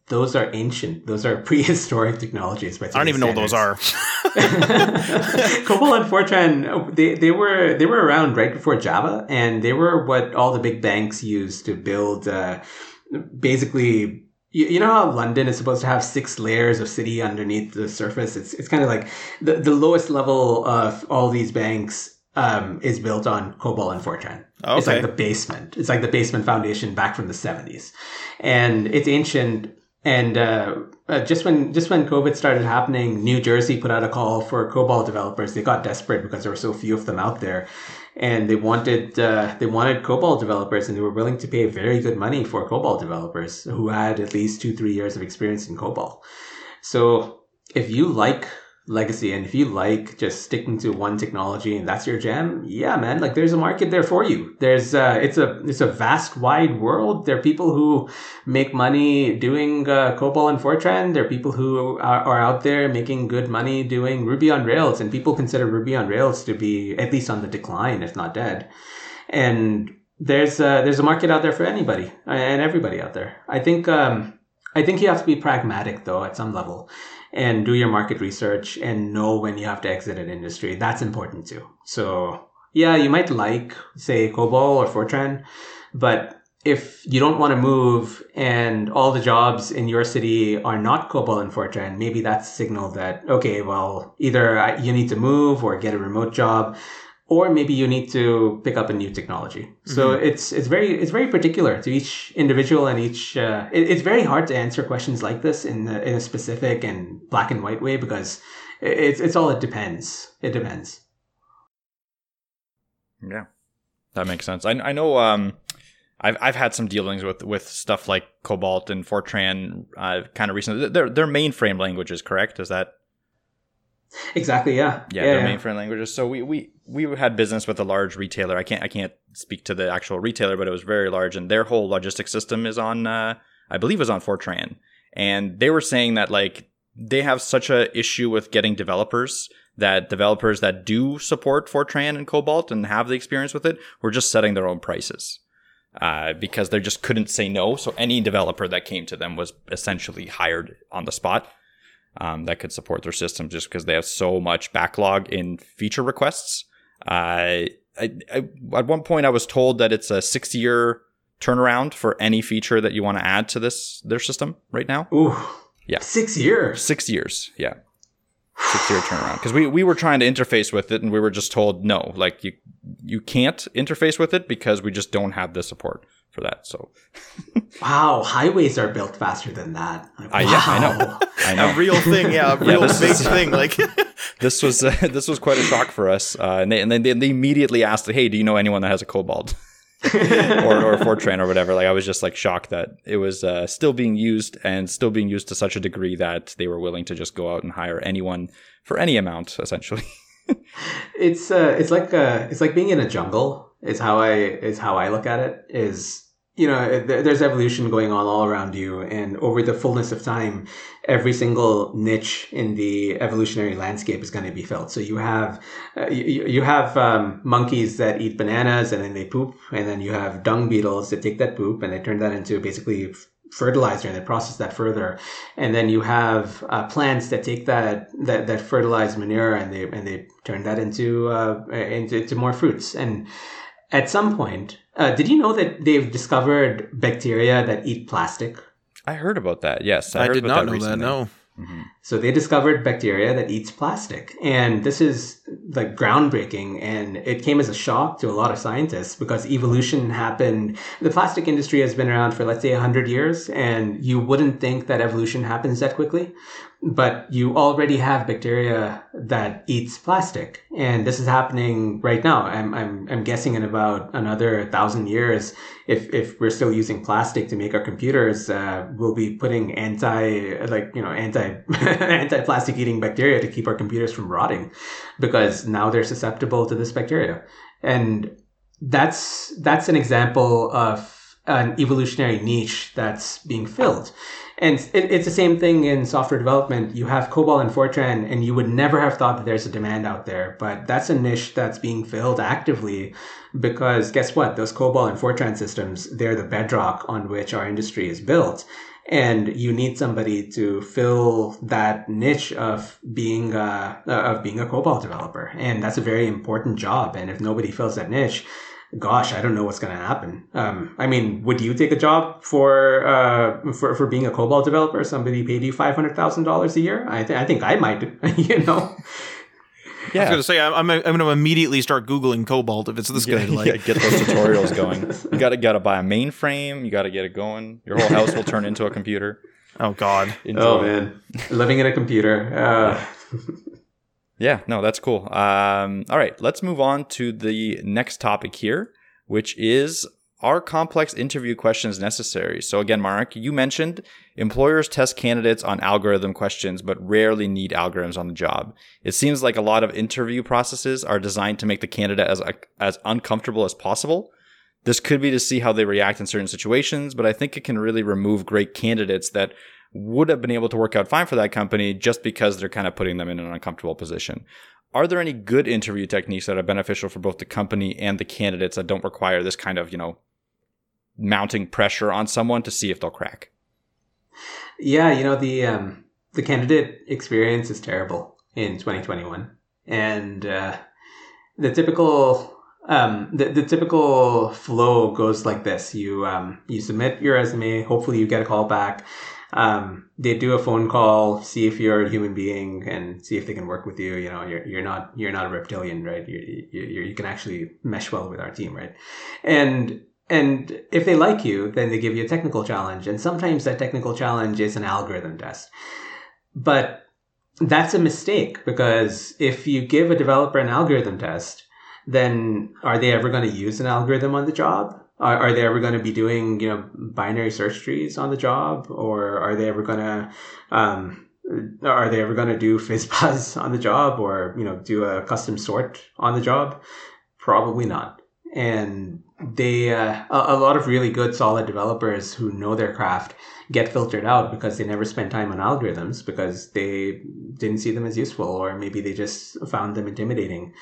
those are ancient. Those are [LAUGHS] prehistoric technologies. I don't even standards. know what those are. [LAUGHS] [LAUGHS] COBOL and Fortran, they, they were they were around right before Java, and they were what all the big banks used to build. Uh, basically, you, you know how London is supposed to have six layers of city underneath the surface. It's it's kind of like the the lowest level of all these banks um, is built on COBOL and Fortran. Okay. It's like the basement. It's like the basement foundation back from the 70s. And it's ancient. And uh, uh, just when just when COVID started happening, New Jersey put out a call for COBOL developers. They got desperate because there were so few of them out there, and they wanted uh, they wanted COBOL developers, and they were willing to pay very good money for COBOL developers who had at least two three years of experience in COBOL. So if you like legacy. And if you like just sticking to one technology and that's your jam yeah man like there's a market there for you. There's uh it's a it's a vast wide world. There are people who make money doing uh, cobol and fortran. There are people who are, are out there making good money doing ruby on rails. And people consider ruby on rails to be at least on the decline if not dead. And there's uh, there's a market out there for anybody and everybody out there. I think um i think you have to be pragmatic though at some level and do your market research and know when you have to exit an industry. That's important too. So yeah, you might like, say, COBOL or Fortran, but if you don't want to move and all the jobs in your city are not COBOL and Fortran, maybe that's a signal that, okay, well, either you need to move or get a remote job or maybe you need to pick up a new technology. So mm-hmm. it's it's very it's very particular to each individual and each. Uh, it, it's very hard to answer questions like this in a, in a specific and black and white way because it's it's all it depends. It depends. Yeah, that makes sense. I I know. Um, I've I've had some dealings with with stuff like COBOL and Fortran uh, kind of recently. They're they're mainframe languages, correct? Is that Exactly. Yeah. yeah, they're mainframe languages. So we, we we had business with a large retailer. I can't I can't speak to the actual retailer, but it was very large, and their whole logistics system is on uh, I believe is on Fortran, and they were saying that like they have such a issue with getting developers that developers that do support Fortran and COBOL and have the experience with it were just setting their own prices. Uh, because they just couldn't say no. So any developer that came to them was essentially hired on the spot um, that could support their system just because they have so much backlog in feature requests. Uh, I, I, at one point, I was told that it's a six year turnaround for any feature that you want to add to this their system right now. Ooh. Yeah. Six years. Six years, yeah, six year turnaround. Because we we were trying to interface with it, and we were just told no, like you you can't interface with it because we just don't have the support for that. So Wow. Highways are built faster than that. Like, I, yeah, I wow. know, I know. A real thing, yeah, a [LAUGHS] real this big is- thing. Like, [LAUGHS] this was uh, [LAUGHS] this was quite a shock for us. Uh, and, they, and then they, they immediately asked, "Hey, do you know anyone that has a COBOL or or Fortran or whatever?" Like I was just like shocked that it was uh, still being used and still being used to such a degree that they were willing to just go out and hire anyone for any amount, essentially. it's uh, it's like uh, it's like being in a jungle. Is how I is how I look at it. Is you know there's evolution going on all around you, and over the fullness of time, every single niche in the evolutionary landscape is going to be filled. So you have uh, you, you have um, monkeys that eat bananas and then they poop, and then you have dung beetles that take that poop and they turn that into basically fertilizer and they process that further and then you have uh, plants that take that, that that fertilized manure and they and they turn that into uh, into, into more fruits and at some point uh, did you know that they've discovered bacteria that eat plastic I heard about that. Yes, I, I did not that know recently. that. No. So they discovered bacteria that eats plastic. And this is like groundbreaking. And it came as a shock to a lot of scientists because evolution happened. The plastic industry has been around for, let's say, 100 years. And you wouldn't think that evolution happens that quickly. But you already have bacteria that eats plastic. And this is happening right now. I'm, I'm, I'm guessing in about another thousand years, if, if we're still using plastic to make our computers, uh, we'll be putting anti, like, you know, anti, [LAUGHS] anti-plastic eating bacteria to keep our computers from rotting because now they're susceptible to this bacteria. And that's, that's an example of an evolutionary niche that's being filled. And it, it's the same thing in software development. You have COBOL and Fortran, and you would never have thought that there's a demand out there. But that's a niche that's being filled actively because guess what? Those COBOL and Fortran systems, they're the bedrock on which our industry is built. And you need somebody to fill that niche of being uh, of being a COBOL developer, and that's a very important job. And if nobody fills that niche, gosh, I don't know what's going to happen. Um, I mean, would you take a job for uh, for for being a COBOL developer? Somebody paid you five hundred thousand dollars a year? I, th- I think I might. [LAUGHS] you know, Yeah. I was going to say, I'm, I'm, I'm going to immediately start Googling COBOL if it's this good. Like, yeah, get those [LAUGHS] tutorials going. You got to got to buy a mainframe. You got to get it going. Your whole house will turn into a computer. oh, God. Enjoy. oh man, living in a computer. Uh, Yeah, [LAUGHS] no, that's cool. Um, all right, let's move on to the next topic here, which is are complex interview questions necessary? So again, Mark, you mentioned employers test candidates on algorithm questions, but rarely need algorithms on the job. It seems like a lot of interview processes are designed to make the candidate as as uncomfortable as possible. This could be to see how they react in certain situations, but I think it can really remove great candidates that would have been able to work out fine for that company just because they're kind of putting them in an uncomfortable position. Are there any good interview techniques that are beneficial for both the company and the candidates that don't require this kind of, you know, mounting pressure on someone to see if they'll crack? Yeah, you know the um, the candidate experience is terrible in 2021, and uh, the typical um, the, the typical flow goes like this: you um, you submit your resume, hopefully you get a call back. Um, they do a phone call, see if you're a human being, and see if they can work with you. You know, you're you're not you're not a reptilian, right? You you you can actually mesh well with our team, right? And and if they like you, then they give you a technical challenge. And sometimes that technical challenge is an algorithm test. But that's a mistake because if you give a developer an algorithm test, then are they ever going to use an algorithm on the job? Are, are they ever going to be doing, you know, binary search trees on the job? Or are they ever going to, um, are they ever going to do [LAUGHS] FizzBuzz on the job or, you know, do a custom sort on the job? Probably not. And they, uh, a, a lot of really good, solid developers who know their craft get filtered out because they never spent time on algorithms because they didn't see them as useful or maybe they just found them intimidating.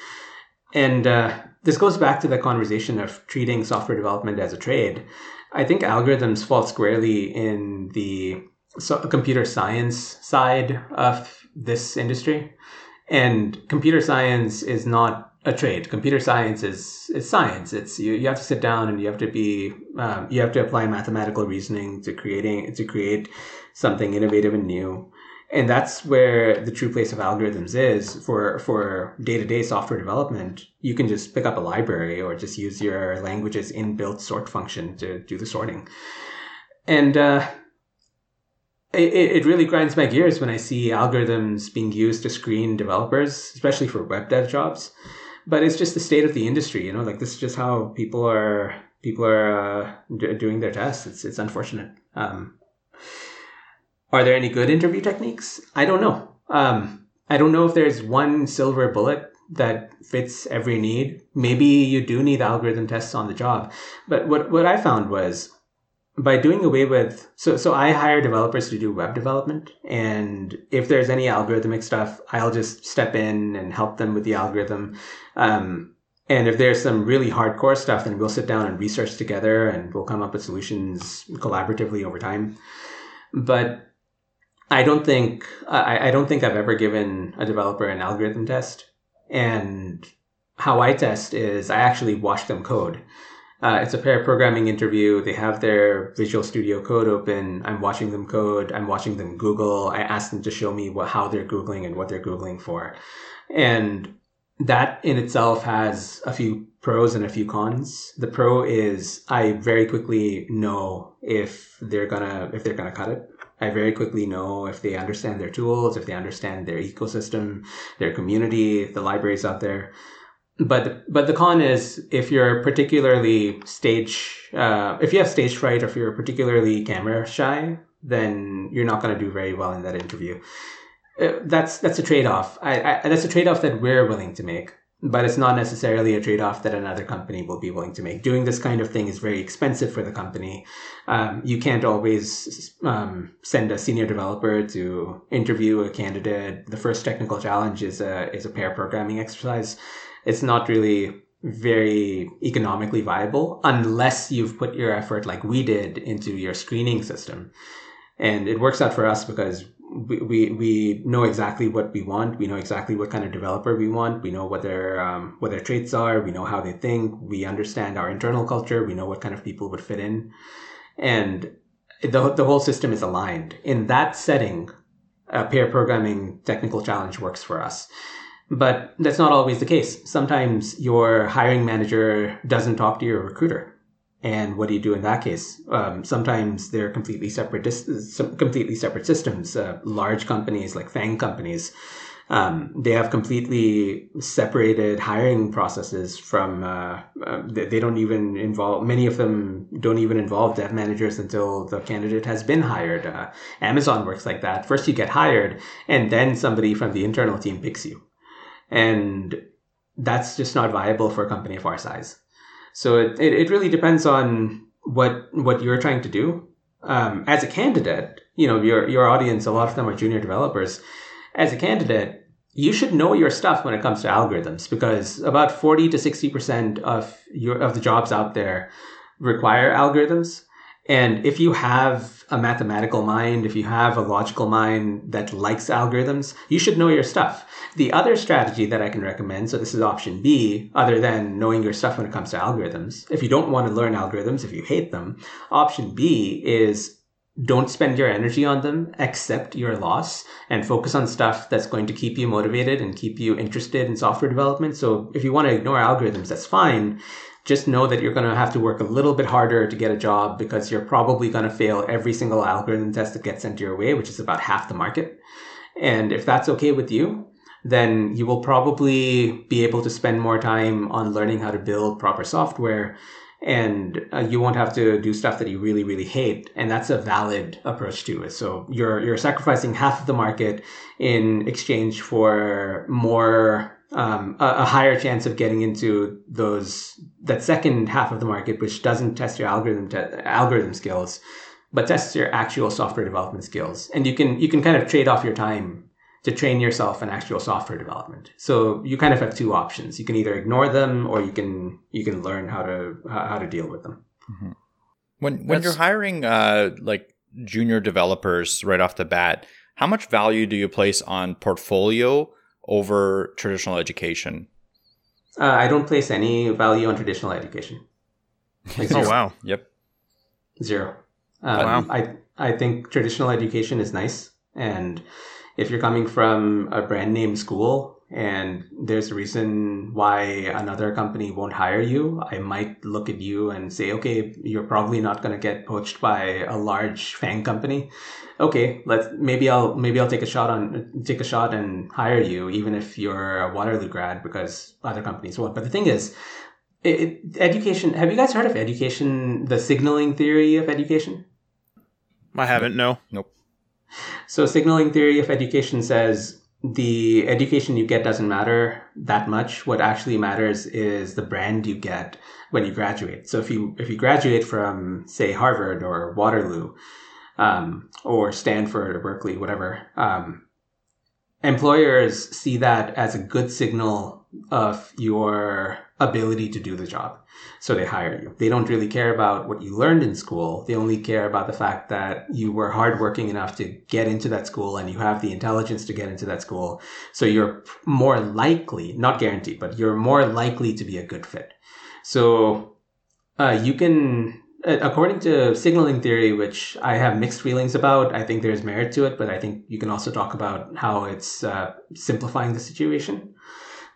And uh, this goes back to the conversation of treating software development as a trade. I think algorithms fall squarely in the computer science side of this industry. And computer science is not a trade. Computer science is, is science. It's you, you have to sit down and you have to be um, you have to apply mathematical reasoning to creating to create something innovative and new. And that's where the true place of algorithms is for for day to day software development. You can just pick up a library or just use your language's inbuilt sort function to do the sorting. And uh, it, it really grinds my gears when I see algorithms being used to screen developers, especially for web dev jobs but it's just the state of the industry, you know. Like this is just how people are people are uh, d- doing their tests. It's it's unfortunate. Um, are there any good interview techniques? I don't know. Um, I don't know if there's one silver bullet that fits every need. Maybe you do need algorithm tests on the job. But what what I found was by doing away with so so I hire developers to do web development and if there's any algorithmic stuff I'll just step in and help them with the algorithm um, and if there's some really hardcore stuff then we'll sit down and research together and we'll come up with solutions collaboratively over time but I don't think I, I don't think I've ever given a developer an algorithm test and how I test is I actually watch them code uh, it's a pair programming interview. They have their Visual Studio Code open. I'm watching them code. I'm watching them Google. I ask them to show me what, how they're Googling and what they're Googling for. And that in itself has a few pros and a few cons. The pro is I very quickly know if they're gonna, if they're gonna cut it. I very quickly know if they understand their tools, if they understand their ecosystem, their community, the libraries out there. But but the con is if you're particularly stage uh, if you have stage fright or if you're particularly camera shy then you're not going to do very well in that interview. Uh, that's that's a trade-off. I, I, that's a trade-off that we're willing to make but it's not necessarily a trade-off that another company will be willing to make. Doing this kind of thing is very expensive for the company. Um, you can't always um, send a senior developer to interview a candidate. The first technical challenge is a is a pair programming exercise. It's not really very economically viable unless you've put your effort like we did into your screening system. And it works out for us because we, we, we know exactly what we want. We know exactly what kind of developer we want. We know what their, um, what their traits are. We know how they think. We understand our internal culture. We know what kind of people would fit in. And the, the whole system is aligned. In that setting, a pair programming technical challenge works for us. But that's not always the case. Sometimes your hiring manager doesn't talk to your recruiter. And what do you do in that case? Um, sometimes they're completely separate, dis- completely separate systems. Uh, large companies like FANG companies, um, they have completely separated hiring processes from. Uh, uh, they, don't even involve. Many of them don't even involve dev managers until the candidate has been hired. Uh, Amazon works like that. First, you get hired, and then somebody from the internal team picks you. And that's just not viable for a company of our size. So it, it, it really depends on what what you're trying to do. Um, as a candidate, you know, your your audience, a lot of them are junior developers. As a candidate, you should know your stuff when it comes to algorithms because about 40 to 60% of your of the jobs out there require algorithms. And if you have a mathematical mind, if you have a logical mind that likes algorithms, you should know your stuff. The other strategy that I can recommend, so this is option B, other than knowing your stuff when it comes to algorithms, if you don't want to learn algorithms, if you hate them, option B is don't spend your energy on them, accept your loss, and focus on stuff that's going to keep you motivated and keep you interested in software development. So if you want to ignore algorithms, that's fine just know that you're going to have to work a little bit harder to get a job because you're probably going to fail every single algorithm test that gets sent your way, which is about half the market. And if that's okay with you, then you will probably be able to spend more time on learning how to build proper software and uh, you won't have to do stuff that you really really hate and that's a valid approach to it so you're you're sacrificing half of the market in exchange for more um, a, a, higher chance of getting into those that second half of the market which doesn't test your algorithm te- algorithm skills but tests your actual software development skills and you can you can kind of trade off your time to train yourself in actual software development. So you kind of have two options. You can either ignore them or you can you can learn how to how to deal with them. Mm-hmm. When when you're hiring uh, like junior developers right off the bat, how much value do you place on portfolio over traditional education? Uh, I don't place any value on traditional education. Like oh wow! Yep. Zero. Um, wow. I I think traditional education is nice and if you're coming from a brand name school and there's a reason why another company won't hire you, I might look at you and say, okay, you're probably not going to get poached by a large FANG company. Okay, let's maybe I'll maybe I'll take a shot on take a shot and hire you, even if you're a Waterloo grad, because other companies won't. But the thing is, it, it, education. Have you guys heard of education? The signaling theory of education. I haven't. No. Nope. So signaling theory of education says the education you get doesn't matter that much. What actually matters is the brand you get when you graduate. So if you if you graduate from say Harvard or Waterloo, um, or Stanford or Berkeley, whatever, um, employers see that as a good signal of your ability to do the job. So they hire you. They don't really care about what you learned in school. They only care about the fact that you were hardworking enough to get into that school and you have the intelligence to get into that school. So you're more likely, not guaranteed, but you're more likely to be a good fit. So uh, you can, uh, according to signaling theory, which I have mixed feelings about, I think there's merit to it, but I think you can also talk about how it's uh, simplifying the situation.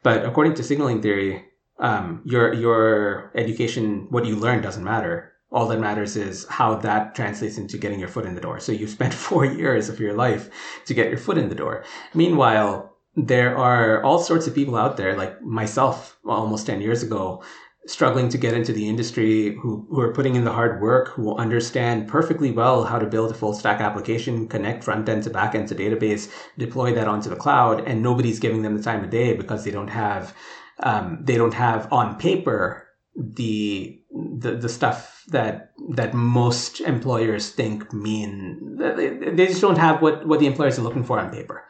But according to signaling theory, um, your your education, what you learn, doesn't matter. All that matters is how that translates into getting your foot in the door. So you spent [LAUGHS] four years of your life to get your foot in the door. Meanwhile, there are all sorts of people out there, like myself, almost ten years ago, struggling to get into the industry who, who are putting in the hard work, who understand perfectly well how to build a full stack application, connect front end to back end to database, deploy that onto the cloud, and nobody's giving them the time of day because they don't have um, they don't have on paper the, the the stuff that that most employers think mean. They just don't have what what the employers are looking for on paper.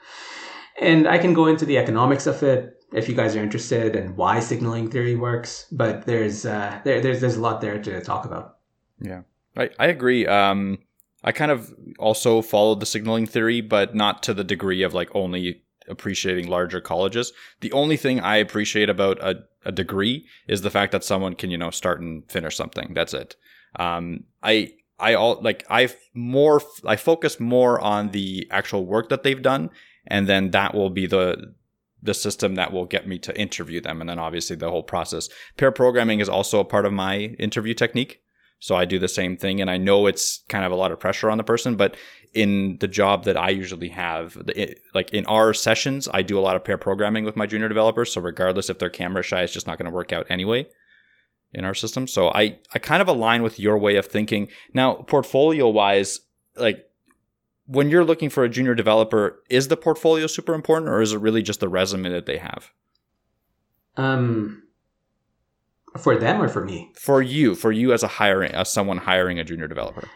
And i can go into the economics of it if you guys are interested and why signaling theory works but there's uh there, there's there's a lot there to talk about yeah i i agree um i kind of also followed the signaling theory but not to the degree of like only appreciating larger colleges. The only thing I appreciate about a, a degree is the fact that someone can, you know, start and finish something. That's it. Um, I, I all like I more I focus more on the actual work that they've done, and then that will be the the system that will get me to interview them, and then obviously the whole process. Pair programming is also a part of my interview technique. So I do the same thing. And I know it's kind of a lot of pressure on the person, but in the job that I usually have, like in our sessions, I do a lot of pair programming with my junior developers. So regardless if they're camera shy, it's just not going to work out anyway in our system. So I, I kind of align with your way of thinking. Now, portfolio wise, like when you're looking for a junior developer, is the portfolio super important or is it really just the resume that they have? Um, for them or for me? For you, for you as a hiring, as someone hiring a junior developer.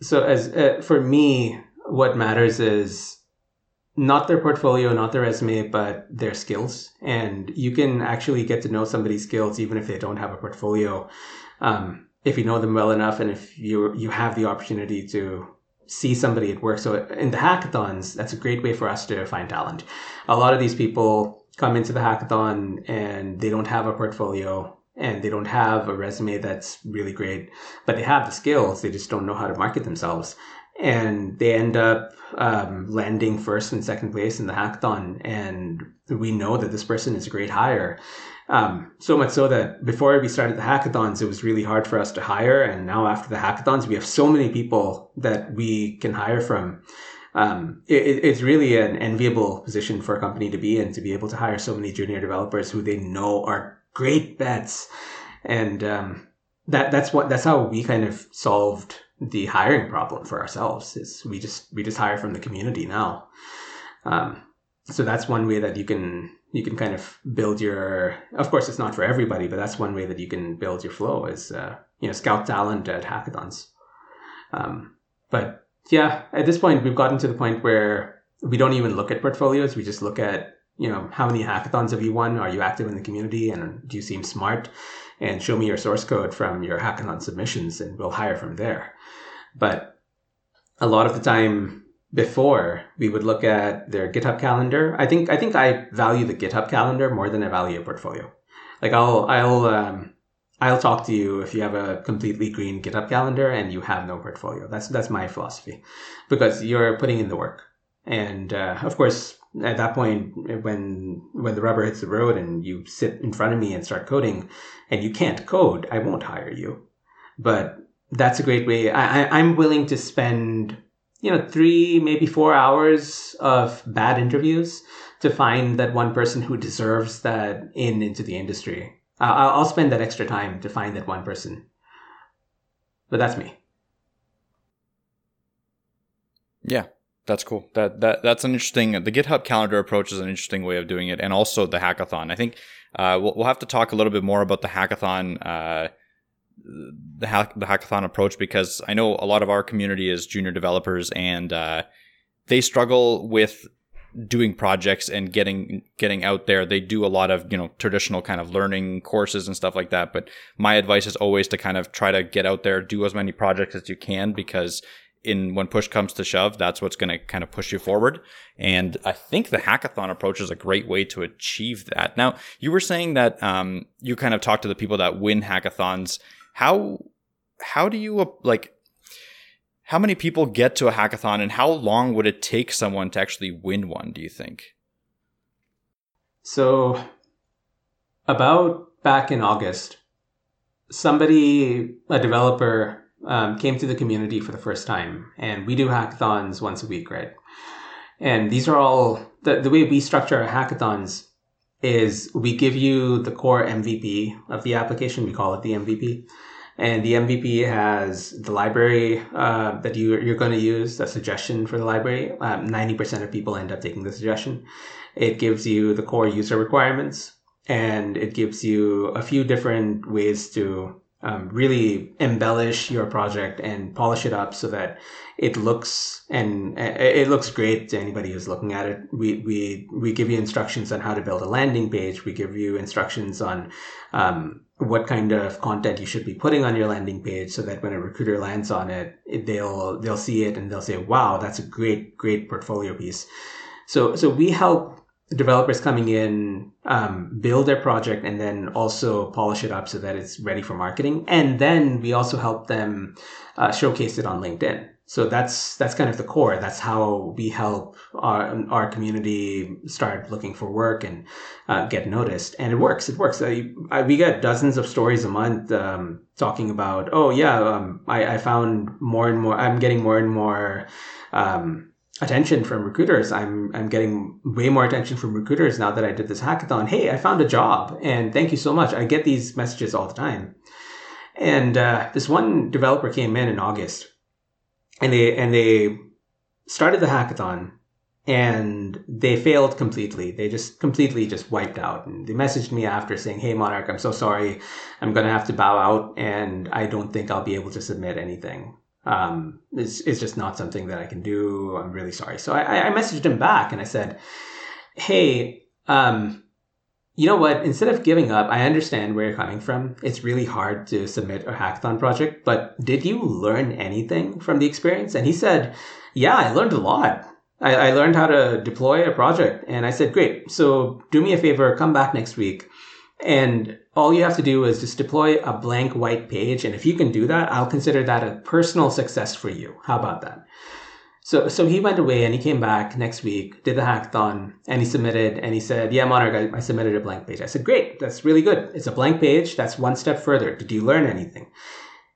So as uh, for me, what matters is not their portfolio, not their resume, but their skills. And you can actually get to know somebody's skills even if they don't have a portfolio. Um, if you know them well enough, and if you you have the opportunity to see somebody at work. So in the hackathons, that's a great way for us to find talent. A lot of these people come into the hackathon and they don't have a portfolio and they don't have a resume that's really great, but they have the skills. They just don't know how to market themselves. And they end up um, landing first and second place in the hackathon. And we know that this person is a great hire. Um, so much so that before we started the hackathons, it was really hard for us to hire. And now after the hackathons, we have so many people that we can hire from. Um, it, it's really an enviable position for a company to be in to be able to hire so many junior developers who they know are great bets. And um, that that's what that's how we kind of solved the hiring problem for ourselves. Is we just we just hire from the community now. Um, so that's one way that you can you can kind of build your. Of course, it's not for everybody, but that's one way that you can build your flow is uh, you know scout talent at hackathons. Um, but yeah, at this point, we've gotten to the point where we don't even look at portfolios. We just look at you know how many hackathons have you won? Are you active in the community? And do you seem smart? And show me your source code from your hackathon submissions, and we'll hire from there. But a lot of the time, before we would look at their GitHub calendar. I think I think I value the GitHub calendar more than I value a portfolio. Like I'll I'll um, I'll talk to you if you have a completely green GitHub calendar and you have no portfolio. That's that's my philosophy, because you're putting in the work. And uh, of course, at that point, when when the rubber hits the road and you sit in front of me and start coding, and you can't code, I won't hire you. But that's a great way. I, I I'm willing to spend you know, three, maybe four hours of bad interviews to find that one person who deserves that in into the industry. Uh, I'll spend that extra time to find that one person. But that's me. Yeah, that's cool. That that that's an interesting. The GitHub calendar approach is an interesting way of doing it, and also the hackathon. I think uh, we'll, we'll have to talk a little bit more about the hackathon. Uh, the hack, the hackathon approach because I know a lot of our community is junior developers and uh, they struggle with doing projects and getting getting out there. They do a lot of you know traditional kind of learning courses and stuff like that. But my advice is always to kind of try to get out there, do as many projects as you can because in when push comes to shove, that's what's going to kind of push you forward. And I think the hackathon approach is a great way to achieve that. Now, you were saying that um, you kind of talk to the people that win hackathons how how do you like how many people get to a hackathon and how long would it take someone to actually win one do you think? So about back in august somebody a developer um, came to the community for the first time and we do hackathons once a week right? And these are all the, the way we structure our hackathons is we give you the core MVP of the application. We call it the MVP. And the MVP has the library uh, that you, you're going to use, the suggestion for the library. Um, 90% of people end up taking the suggestion. It gives you the core user requirements and it gives you a few different ways to um, really embellish your project and polish it up so that it looks and it looks great to anybody who's looking at it. We we we give you instructions on how to build a landing page. We give you instructions on um, what kind of content you should be putting on your landing page so that when a recruiter lands on it, it, they'll they'll see it and they'll say, "Wow, that's a great great portfolio piece." So so we help developers coming in um, build their project and then also polish it up so that it's ready for marketing. And then we also help them uh, showcase it on linkedin. So that's that's kind of the core. That's how we help our, our community start looking for work and uh, get noticed. And it works. It works. I, I, we get dozens of stories a month um, talking about oh yeah um, I, I found more and more i'm getting more and more um, attention from recruiters. I'm I'm getting way more attention from recruiters now that I did this hackathon. Hey, I found a job, and thank you so much. I get these messages all the time. And uh, this one developer came in in August, and they and they started the hackathon, and they failed completely. They just completely just wiped out. And they messaged me after saying, "Hey, Monarch, I'm so sorry. I'm gonna have to bow out, and I don't think I'll be able to submit anything." Um, it's, it's just not something that I can do. I'm really sorry. So I, I messaged him back and I said, Hey, um, you know what? Instead of giving up, I understand where you're coming from. It's really hard to submit a hackathon project, but did you learn anything from the experience? And he said, Yeah, I learned a lot. I, I learned how to deploy a project. And I said, Great. So do me a favor, come back next week and all you have to do is just deploy a blank white page. And if you can do that, I'll consider that a personal success for you. How about that? So, so he went away and he came back next week, did the hackathon, and he submitted and he said, Yeah, Monarch, I, I submitted a blank page. I said, Great, that's really good. It's a blank page. That's one step further. Did you learn anything?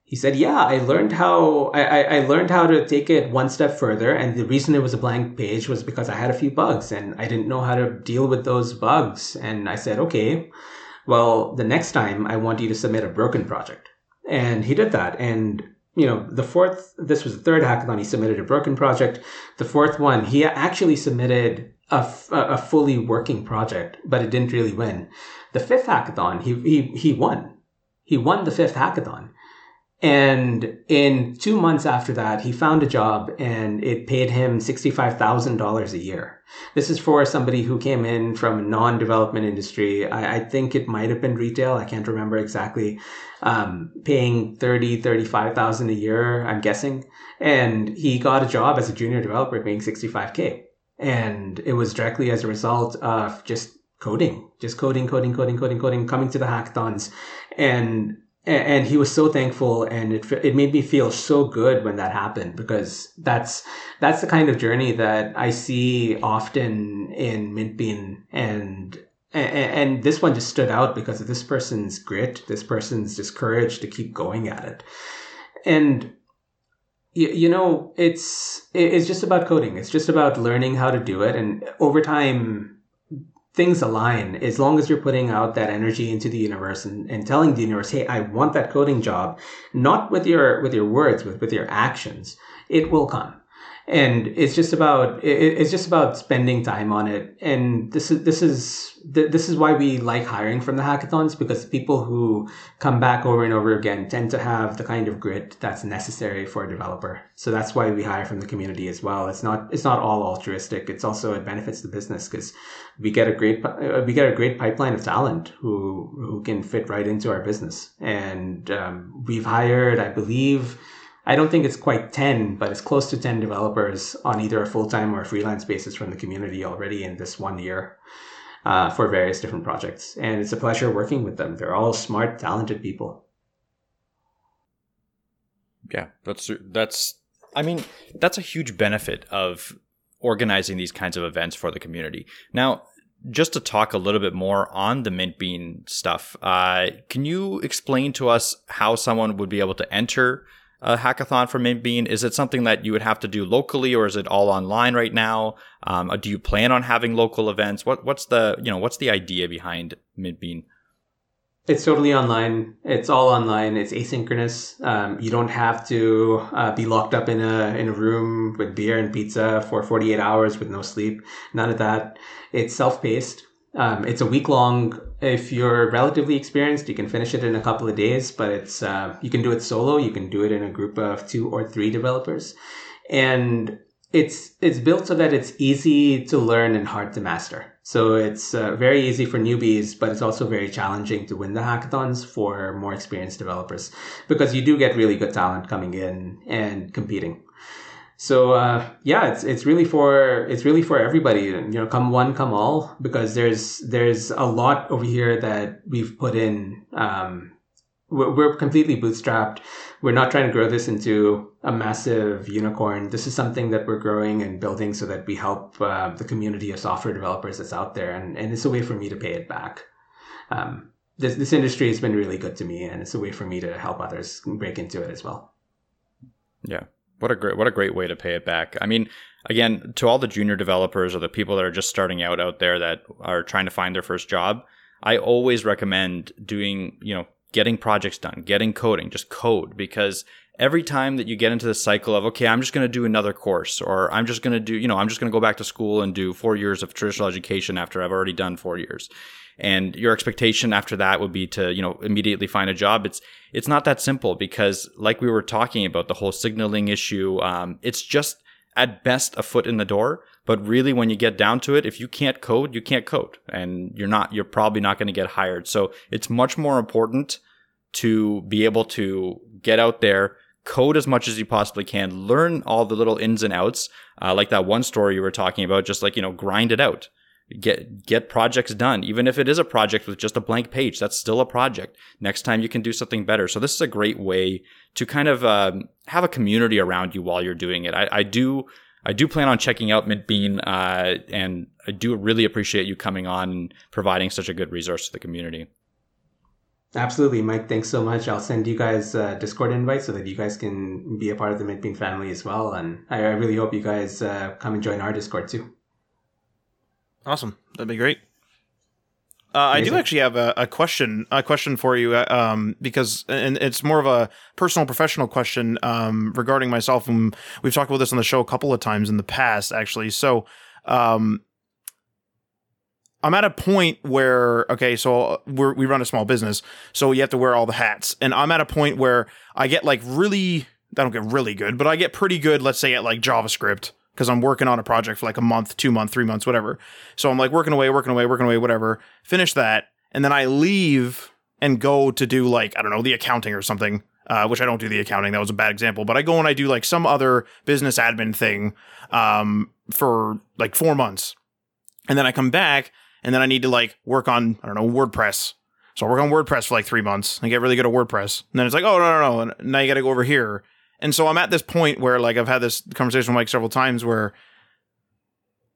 He said, Yeah, I learned how I, I learned how to take it one step further. And the reason it was a blank page was because I had a few bugs and I didn't know how to deal with those bugs. And I said, Okay, well, the next time I want you to submit a broken project. And he did that. And, you know, the fourth, this was the third hackathon. He submitted a broken project. The fourth one, he actually submitted a, f- a fully working project, but it didn't really win. The fifth hackathon, he, he, he won. He won the fifth hackathon. And in two months after that, he found a job and it paid him $65,000 a year. This is for somebody who came in from a non-development industry. I, I think it might have been retail. I can't remember exactly. Um, paying 30, 35,000 a year, I'm guessing. And he got a job as a junior developer paying 65K. And it was directly as a result of just coding, just coding, coding, coding, coding, coding, coming to the hackathons. And and he was so thankful and it, it made me feel so good when that happened because that's that's the kind of journey that I see often in Mintbean and and this one just stood out because of this person's grit, this person's just courage to keep going at it. And you, know, it's it's just about coding. It's just about learning how to do it and over time things align as long as you're putting out that energy into the universe and, and telling the universe hey i want that coding job not with your with your words with with your actions it will come and it's just about it's just about spending time on it. And this is this is this is why we like hiring from the hackathons because people who come back over and over again tend to have the kind of grit that's necessary for a developer. So that's why we hire from the community as well. It's not it's not all altruistic. It's also it benefits the business because we get a great we get a great pipeline of talent who who can fit right into our business. And um, we've hired i believe I don't think it's quite 10, but it's close to 10 developers on either a full time or freelance basis from the community already in this one year uh, for various different projects. And it's a pleasure working with them. They're all smart, talented people. Yeah, that's, that's, I mean, that's a huge benefit of organizing these kinds of events for the community. Now, just to talk a little bit more on the Mintbean stuff, uh, can you explain to us how someone would be able to enter a hackathon for Mintbean? Is it something that you would have to do locally, or is it all online right now? Um, do you plan on having local events? What what's the you know what's the idea behind Mintbean? It's totally online. It's all online. It's asynchronous. Um, you don't have to uh, be locked up in a in a room with beer and pizza for 48 hours with no sleep. None of that. It's self paced. Um, it's a week long. If you're relatively experienced, you can finish it in a couple of days, but it's, uh, you can do it solo. You can do it in a group of two or three developers. And it's, it's built so that it's easy to learn and hard to master. So it's uh, very easy for newbies, but it's also very challenging to win the hackathons for more experienced developers because you do get really good talent coming in and competing. So uh, yeah, it's it's really for it's really for everybody. You know, come one, come all, because there's there's a lot over here that we've put in. Um, we're, completely bootstrapped. We're not trying to grow this into a massive unicorn. This is something that we're growing and building so that we help uh, the community of software developers that's out there, and, and it's a way for me to pay it back. Um, this this industry has been really good to me, and it's a way for me to help others break into it as well. Yeah, what a great what a great way to pay it back. I mean, again, to all the junior developers or the people that are just starting out out there that are trying to find their first job, I always recommend doing, you know, getting projects done, getting coding, just code because every time that you get into the cycle of okay, I'm just going to do another course or I'm just going to do, you know, I'm just going to go back to school and do 4 years of traditional education after I've already done 4 years and your expectation after that would be to you know immediately find a job. It's it's not that simple because like we were talking about the whole signaling issue um, it's just at best a foot in the door. But really when you get down to it if you can't code you can't code. And you're not you're probably not going to get hired. So it's much more important to be able to get out there code as much as you possibly can learn all the little ins and outs uh, like that one story you were talking about just like you know grind it out get get projects done even if it is a project with just a blank page that's still a project next time you can do something better so this is a great way to kind of um, have a community around you while you're doing it i, I do i do plan on checking out mintbean uh, and i do really appreciate you coming on and providing such a good resource to the community Absolutely, Mike. Thanks so much. I'll send you guys a Discord invite so that you guys can be a part of the Mintbean family as well. And I, I really hope you guys uh, come and join our Discord too. Awesome. That'd be great. Uh, I do actually have a, a question, a question for you, uh, um, because and it's more of a personal, professional question um, regarding myself. And we've talked about this on the show a couple of times in the past, actually. So, um, I'm at a point where okay, so we're, we run a small business, so you have to wear all the hats, and I'm at a point where I get like really, I don't get really good, but I get pretty good. Let's say at like JavaScript because I'm working on a project for like a month, two month, three months, whatever. So I'm like working away, working away, working away, whatever. Finish that, and then I leave and go to do like I don't know the accounting or something. Uh, which I don't do the accounting. That was a bad example. But I go and I do like some other business admin thing um, for like four months, and then I come back and then I need to like work on I don't know WordPress. So I work on WordPress for like three months and get really good at WordPress. And then it's like, oh no no no, now you got to go over here. And so I'm at this point where like I've had this conversation with Mike several times where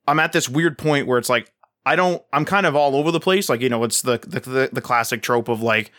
I'm at this weird point where it's like I don't I'm kind of all over the place. Like you know it's the the the, classic trope of like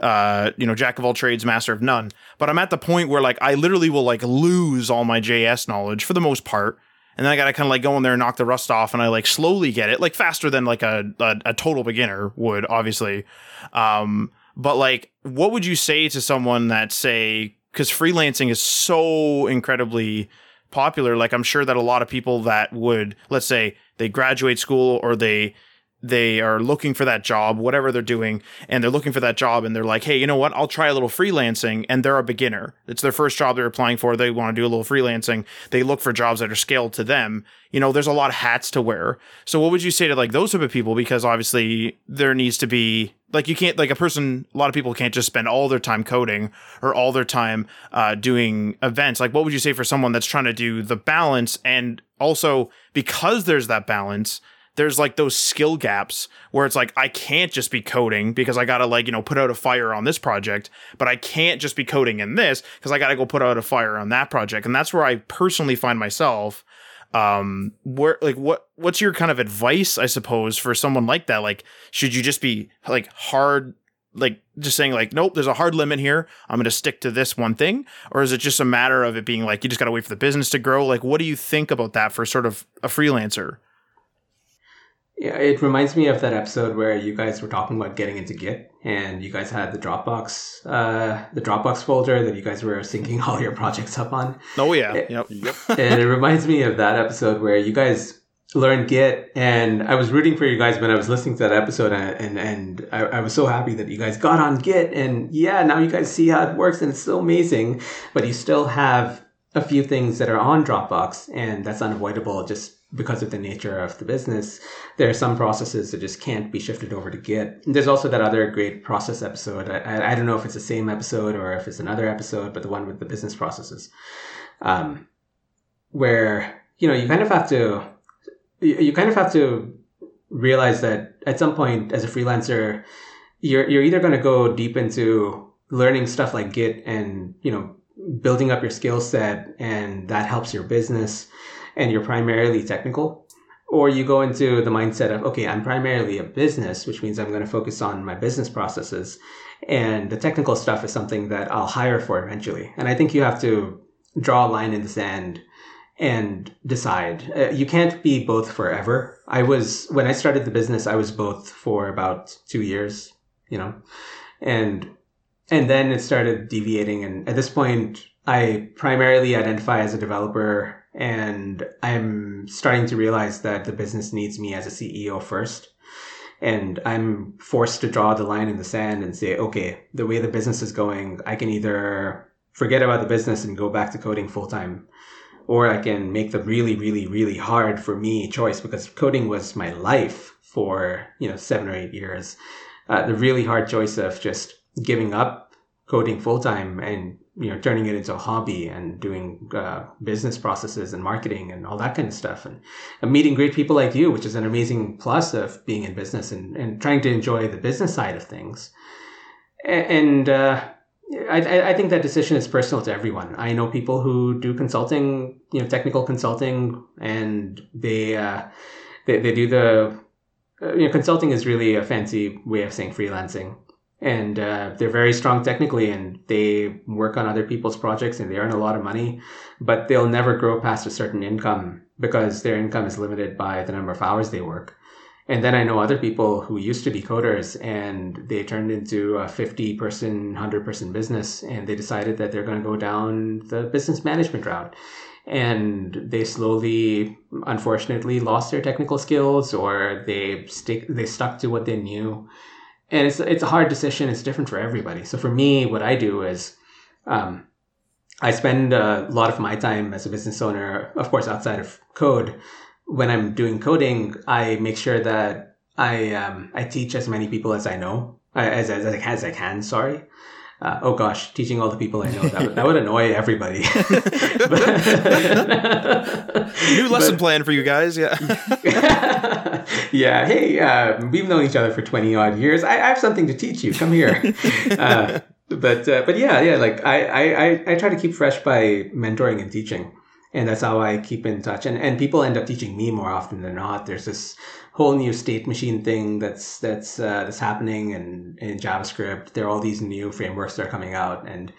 uh you know jack of all trades master of none but i'm at the point where like i literally will like lose all my js knowledge for the most part and then I gotta kind of like go in there and knock the rust off, and I like slowly get it, like faster than like a a, a total beginner would, obviously. Um, but like, what would you say to someone that say because freelancing is so incredibly popular? Like, I'm sure that a lot of people that would, let's say, they graduate school or they they are looking for that job, whatever they're doing, and they're looking for that job, and they're like, hey, you know what? I'll try a little freelancing, and they're a beginner. It's their first job they're applying for. They want to do a little freelancing. They look for jobs that are scaled to them. You know, there's a lot of hats to wear. So, what would you say to like those type of people? Because obviously, there needs to be like you can't like a person. A lot of people can't just spend all their time coding or all their time uh, doing events. Like, what would you say for someone that's trying to do the balance and also because there's that balance there's like those skill gaps where it's like I can't just be coding because I gotta like you know put out a fire on this project, but I can't just be coding in this because I gotta go put out a fire on that project, and that's where I personally find myself. Um, where like what what's your kind of advice, I suppose, for someone like that? Like, should you just be like hard? Like just saying like nope, there's a hard limit here. I'm going to stick to this one thing, or is it just a matter of it being like you just got to wait for the business to grow? Like, what do you think about that for sort of a freelancer? Yeah, it reminds me of that episode where you guys were talking about getting into Git, and you guys had the Dropbox, uh, the Dropbox folder that you guys were syncing [LAUGHS] all your projects up on. Oh yeah, Eh, yep. Yep. [LAUGHS] and it reminds me of that episode where you guys learned Git, and I was rooting for you guys when I was listening to that episode, and and, and I, I was so happy that you guys got on Git, and yeah, now you guys see how it works, and it's so amazing. But you still have a few things that are on Dropbox, and that's unavoidable just because of the nature of the business. There are some processes that just can't be shifted over to Git. There's also that other great process episode. I, I, I don't know if it's the same episode or if it's another episode, but the one with the business processes, um, where you know you kind of have to you, you kind of have to realize that at some point as a freelancer, you're you're either going to go deep into learning stuff like Git and you know building up your skill set, and that helps your business, and you're primarily technical, or you go into the mindset of okay, I'm primarily a business, which means I'm going to focus on my business processes, and the technical stuff is something that I'll hire for eventually. And I think you have to draw a line in the sand and decide. Uh, you can't be both forever. I was when I started the business, I was both for about two years, you know, and and then it started deviating. And at this point, I primarily identify as a developer, and I'm starting to realize that the business needs me as a CEO first. And I'm forced to draw the line in the sand and say, okay, the way the business is going, I can either forget about the business and go back to coding full time or I can make the really, really, really hard for me choice because coding was my life for you know seven or eight years. Uh, the really hard choice of just giving up coding full time and you know turning it into a hobby and doing uh, business processes and marketing and all that kind of stuff and, and meeting great people like you, which is an amazing plus of being in business and, and trying to enjoy the business side of things. And uh, I, I- think that decision is personal to everyone. I know people who do consulting, you know, technical consulting, and they uh, they, they do the uh, you know consulting is really a fancy way of saying freelancing, and uh, they're very strong technically, and they work on other people's projects, and they earn a lot of money, but they'll never grow past a certain income because their income is limited by the number of hours they work. And then I know other people who used to be coders and they turned into a 50 person, 100 person business and they decided that they're going to go down the business management route. And they slowly, unfortunately, lost their technical skills or they stick, they stuck to what they knew. And it's, it's a hard decision. It's different for everybody. So for me, what I do is, um, I spend a lot of my time as a business owner, of course, outside of code, when I'm doing coding, I make sure that I um, I teach as many people as I know, uh, as as, as I can. Sorry. Uh, oh gosh, teaching all the people I know that would, that would annoy everybody. [LAUGHS] New lesson but, plan for you guys, yeah. [LAUGHS] yeah, hey, uh, we've known each other for twenty odd years. I, I, have something to teach you. Come here. [LAUGHS] Uh, but uh, but yeah, yeah, like I, I I try to keep fresh by mentoring and teaching and that's how I keep in touch. And and people end up teaching me more often than not. There's this whole new state machine thing that's that's uh, that's happening, and in JavaScript, there are all these new frameworks that are coming out, and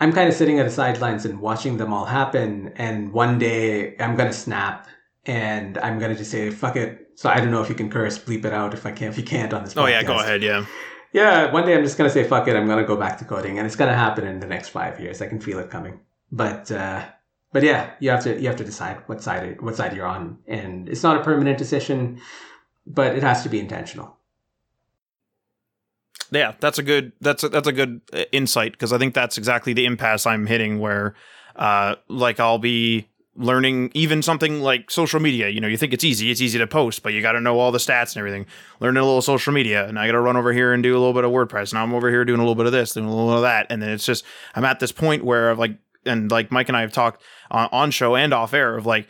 I'm kind of sitting at the sidelines and watching them all happen. And one day I'm gonna snap, and I'm gonna just say fuck it. So I don't know if you can curse, bleep it out if I can. If you can't on this. Oh yeah, go ahead. Yeah. Yeah, one day I'm just gonna say fuck it. I'm gonna go back to coding, and it's gonna happen in the next five years. I can feel it coming. But uh, but yeah, you have to you have to decide what side what side you're on, and it's not a permanent decision, but it has to be intentional. Yeah, that's a good that's a, that's a good uh, insight because I think that's exactly the impasse I'm hitting where, uh, like I'll be learning even something like social media. You know, you think it's easy, it's easy to post, but you got to know all the stats and everything. Learning a little social media, and I got to run over here and do a little bit of WordPress. Now I'm over here doing a little bit of this, doing a little bit of that, and then it's just I'm at this point where I've like and like Mike and I have talked on, on show and off air of like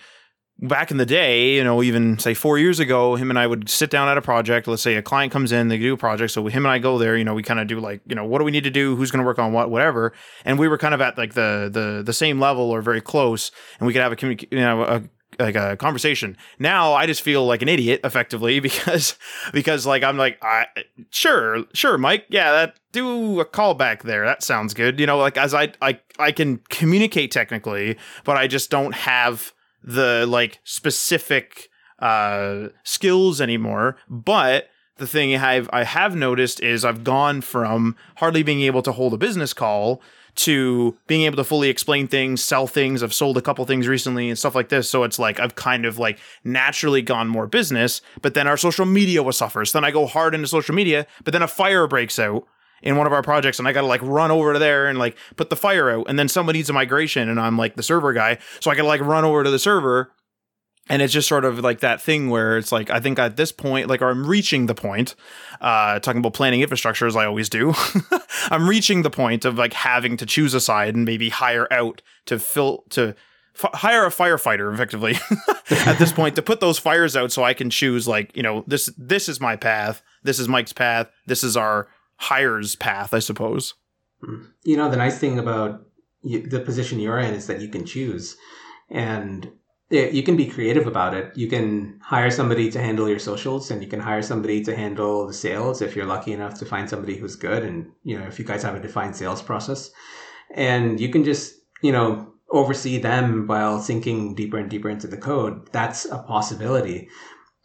back in the day, you know, even say four years ago, him and I would sit down at a project. Let's say a client comes in, they do a project. So him and I go there, you know, we kind of do like, you know, what do we need to do? Who's going to work on what, whatever. And we were kind of at like the, the, the same level or very close and we could have a, communication, you know, a, like a conversation. Now I just feel like an idiot effectively [LAUGHS] because because like I'm like I sure sure Mike yeah that do a callback there that sounds good you know like as I I I can communicate technically but I just don't have the like specific uh skills anymore but the thing I've I have noticed is I've gone from hardly being able to hold a business call to being able to fully explain things, sell things. I've sold a couple things recently and stuff like this. So it's like I've kind of like naturally gone more business, but then our social media was suffers. Then I go hard into social media, but then a fire breaks out in one of our projects and I got to like run over to there and like put the fire out. And then someone needs a migration and I'm like the server guy. So I got to like run over to the server and it's just sort of like that thing where it's like I think at this point, like I'm reaching the point. Uh, talking about planning infrastructure as I always do, [LAUGHS] I'm reaching the point of like having to choose a side and maybe hire out to fill to f- hire a firefighter effectively [LAUGHS] at this point to put those fires out so I can choose like you know this this is my path, this is Mike's path, this is our hires path, I suppose. Hmm. You know the nice thing about the position you're in is that you can choose and you can be creative about it. You can hire somebody to handle your socials and you can hire somebody to handle the sales if you're lucky enough to find somebody who's good and, you know, if you guys have a defined sales process. And you can just, you know, oversee them while sinking deeper and deeper into the code. That's a possibility.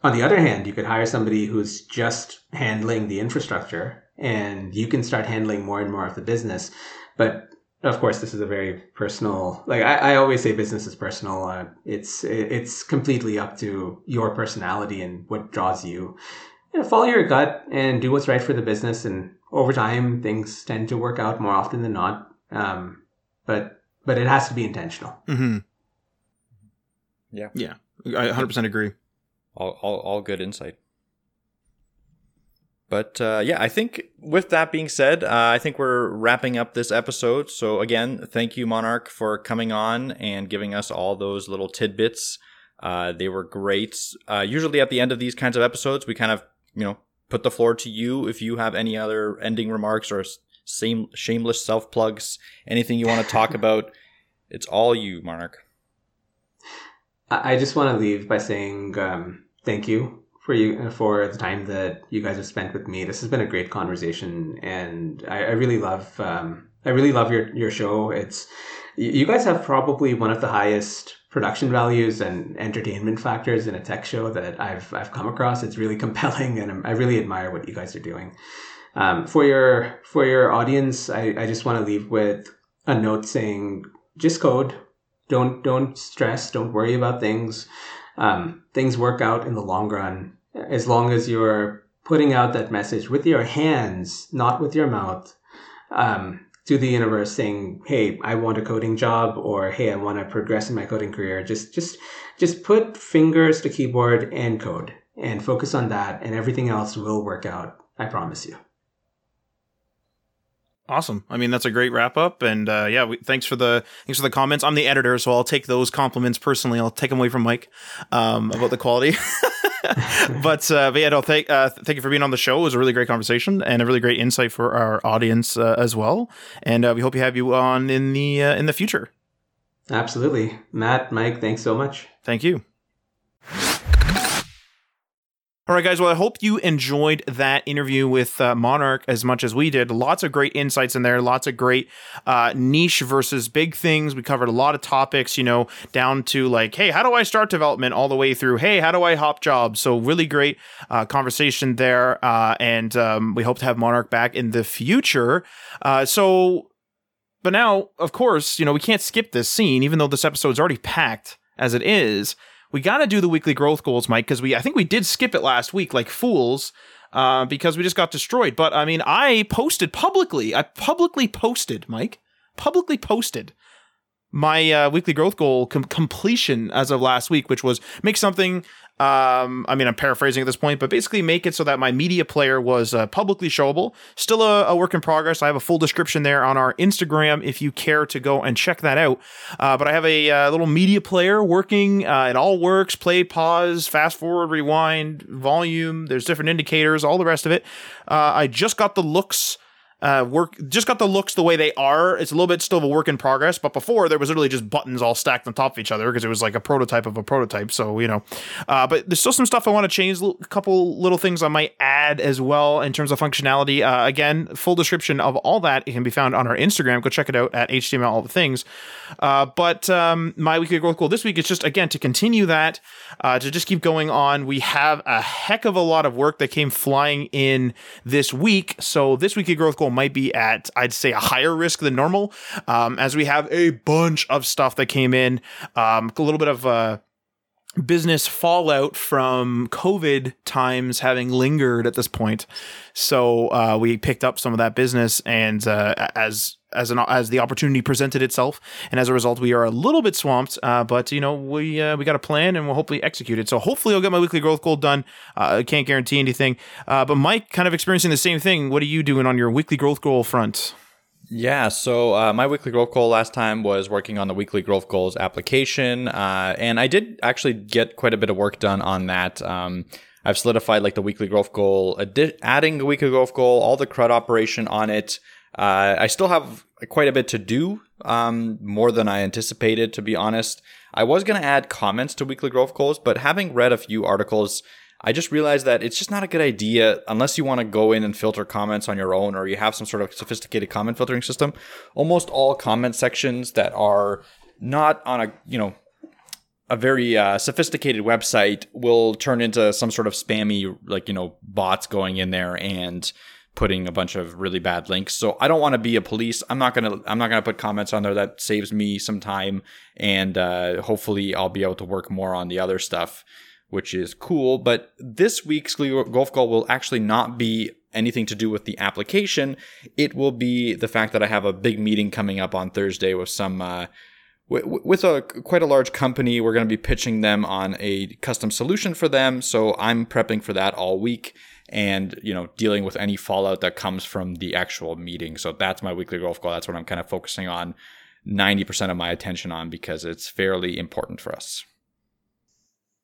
On the other hand, you could hire somebody who's just handling the infrastructure and you can start handling more and more of the business. But of course, this is a very personal. Like I, I always say, business is personal. Uh, it's it's completely up to your personality and what draws you. you know, follow your gut and do what's right for the business. And over time, things tend to work out more often than not. Um, but but it has to be intentional. Mm-hmm. Yeah, yeah, I 100 percent agree. All, all all good insight. But uh, yeah, I think with that being said, uh, I think we're wrapping up this episode. So again, thank you, Monarch, for coming on and giving us all those little tidbits. Uh, they were great. Uh, usually at the end of these kinds of episodes, we kind of, you know, put the floor to you if you have any other ending remarks or same shameless self plugs, anything you want to talk [LAUGHS] about. It's all you, Monarch. I just want to leave by saying um, thank you for you for the time that you guys have spent with me. This has been a great conversation, and I, I really love um, I really love your your show. It's you guys have probably one of the highest production values and entertainment factors in a tech show that I've I've come across. It's really [LAUGHS] compelling, and i really admire what you guys are doing. Um, for your for your audience, I, I just want to leave with a note saying just code. Don't don't stress. Don't worry about things. Um, things work out in the long run as long as you're putting out that message with your hands, not with your mouth. Um, to the universe saying, "Hey, I want a coding job," or "Hey, I want to progress in my coding career." Just, just, just put fingers to keyboard and code, and focus on that, and everything else will work out. I promise you. Awesome. I mean, that's a great wrap up, and uh, yeah, we, thanks for the thanks for the comments. I'm the editor, so I'll take those compliments personally. I'll take them away from Mike um, about the quality. [LAUGHS] but uh, but yeah, no, thank uh, thank you for being on the show. It was a really great conversation and a really great insight for our audience uh, as well. And uh, we hope you have you on in the uh, in the future. Absolutely, Matt, Mike, thanks so much. Thank you. All right, guys. Well, I hope you enjoyed that interview with uh, Monarch as much as we did. Lots of great insights in there. Lots of great uh, niche versus big things. We covered a lot of topics, you know, down to like, hey, how do I start development, all the way through, hey, how do I hop jobs? So, really great uh, conversation there. Uh, and um, we hope to have Monarch back in the future. Uh, so, but now, of course, you know, we can't skip this scene, even though this episode's already packed as it is we got to do the weekly growth goals, Mike, because we I think we did skip it last week like fools. Uh, because we just got destroyed. But I mean, I posted publicly. I publicly posted, Mike, publicly posted my uh, weekly growth goal com- completion as of last week, which was make something um, I mean, I'm paraphrasing at this point, but basically make it so that my media player was uh, publicly showable. Still a, a, work in progress. I have a full description there on our Instagram if you care to go and check that out. Uh, but I have a, uh, little media player working. Uh, it all works play, pause, fast forward, rewind, volume. There's different indicators, all the rest of it. Uh, I just got the looks uh, work just got the looks the way they are. It's a little bit still of a work in progress, but before there was literally just buttons all stacked on top of each other because it was like a prototype of a prototype. So you know, uh, but there's still some stuff I want to change. A couple little things I might add as well in terms of functionality. Uh, again, full description of all that can be found on our Instagram. Go check it out at HTML all the things. Uh, but um, my weekly growth goal this week is just again to continue that uh, to just keep going on. We have a heck of a lot of work that came flying in this week. So this weekly growth goal might be at, I'd say, a higher risk than normal, um, as we have a bunch of stuff that came in, um, a little bit of uh, business fallout from COVID times having lingered at this point. So uh, we picked up some of that business, and uh, as as an as the opportunity presented itself, and as a result, we are a little bit swamped. Uh, but you know, we uh, we got a plan, and we'll hopefully execute it. So hopefully, I'll get my weekly growth goal done. Uh, I can't guarantee anything, uh, but Mike, kind of experiencing the same thing. What are you doing on your weekly growth goal front? Yeah, so uh, my weekly growth goal last time was working on the weekly growth goals application, uh, and I did actually get quite a bit of work done on that. Um, I've solidified like the weekly growth goal, adi- adding the weekly growth goal, all the CRUD operation on it. Uh, I still have quite a bit to do, um, more than I anticipated, to be honest. I was going to add comments to weekly growth goals, but having read a few articles, I just realized that it's just not a good idea unless you want to go in and filter comments on your own or you have some sort of sophisticated comment filtering system. Almost all comment sections that are not on a, you know, a very uh, sophisticated website will turn into some sort of spammy, like, you know, bots going in there and putting a bunch of really bad links. So I don't want to be a police. I'm not gonna I'm not gonna put comments on there that saves me some time, and uh, hopefully I'll be able to work more on the other stuff, which is cool. But this week's growth goal will actually not be anything to do with the application. It will be the fact that I have a big meeting coming up on Thursday with some. Uh, with a quite a large company, we're going to be pitching them on a custom solution for them. So I'm prepping for that all week and you know dealing with any fallout that comes from the actual meeting. So that's my weekly growth goal. That's what I'm kind of focusing on 90% of my attention on because it's fairly important for us.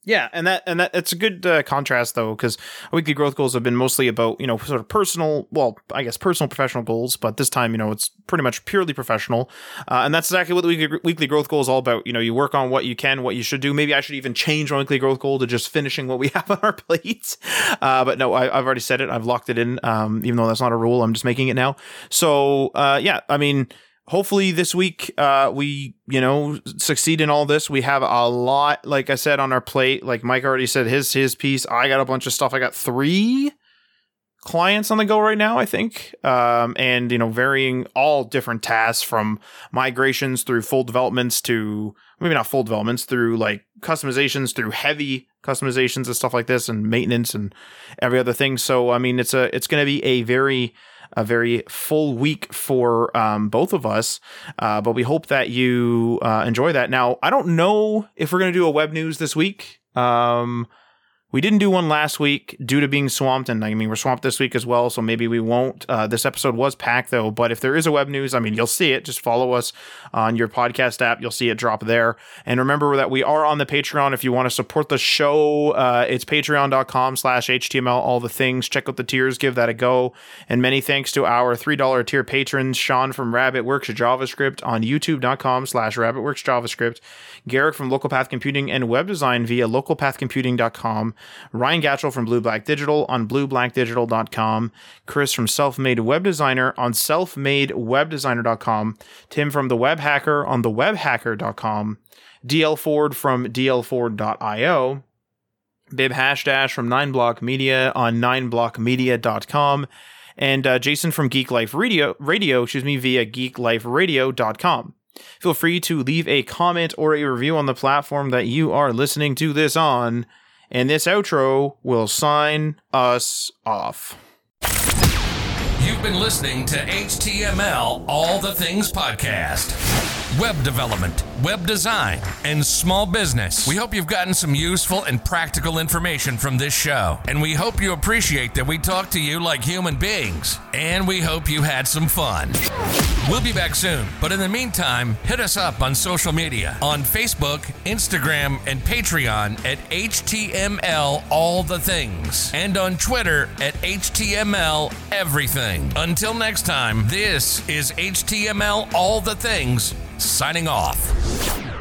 Yeah, and that and that it's a good uh, contrast though, because weekly growth goals have been mostly about you know sort of personal, well, I guess personal professional goals, but this time you know it's pretty much purely professional, uh, and that's exactly what the weekly, weekly growth goal is all about. You know, you work on what you can, what you should do. Maybe I should even change my weekly growth goal to just finishing what we [LAUGHS] have on our plates. Uh, but no, I, have already said it. I've locked it in. Um, even though that's not a rule, I'm just making it now. So uh, yeah, I mean hopefully this week uh, we you know succeed in all this. We have a lot like i said on our plate. Like mike already said his his piece. I got a bunch of stuff. I got three clients on the go right now i think. Um, and you know varying all different tasks from migrations through full developments to maybe not full developments through like customizations through heavy customizations and stuff like this and maintenance and every other thing. So i mean it's a it's going to be a very a very full week for um, both of us. Uh, but we hope that you uh, enjoy that. Now, I don't know if we're going to do a web news this week. Um, we didn't do one last week due to being swamped, and I mean we're swamped this week as well, so maybe we won't. Uh, this episode was packed though, but if there is a web news, I mean you'll see it. Just follow us on your podcast app; you'll see it drop there. And remember that we are on the Patreon. If you want to support the show, uh, it's patreon.com/slash html. All the things. Check out the tiers, give that a go. And many thanks to our three dollar tier patrons: Sean from RabbitWorks JavaScript on YouTube.com/slash RabbitWorks JavaScript, Garrick from Local Path Computing and Web Design via localpathcomputing.com. Ryan Gatchell from Blue Black Digital on blueblackdigital.com, Chris from Self Made Web Designer on selfmadewebdesigner.com, Tim from The Web Hacker on thewebhacker.com, DL Ford from dlford.io, Bib Hashdash from 9block Media on 9blockmedia.com, and uh, Jason from Geek Life Radio, radio, excuse me, via geekliferadio.com. Feel free to leave a comment or a review on the platform that you are listening to this on and this outro will sign us off. You've been listening to HTML All the Things Podcast. Web development, web design, and small business. We hope you've gotten some useful and practical information from this show. And we hope you appreciate that we talk to you like human beings. And we hope you had some fun. We'll be back soon, but in the meantime, hit us up on social media on Facebook, Instagram, and Patreon at HTML All the Things, and on Twitter at HTML Everything. Until next time, this is HTML All the Things signing off.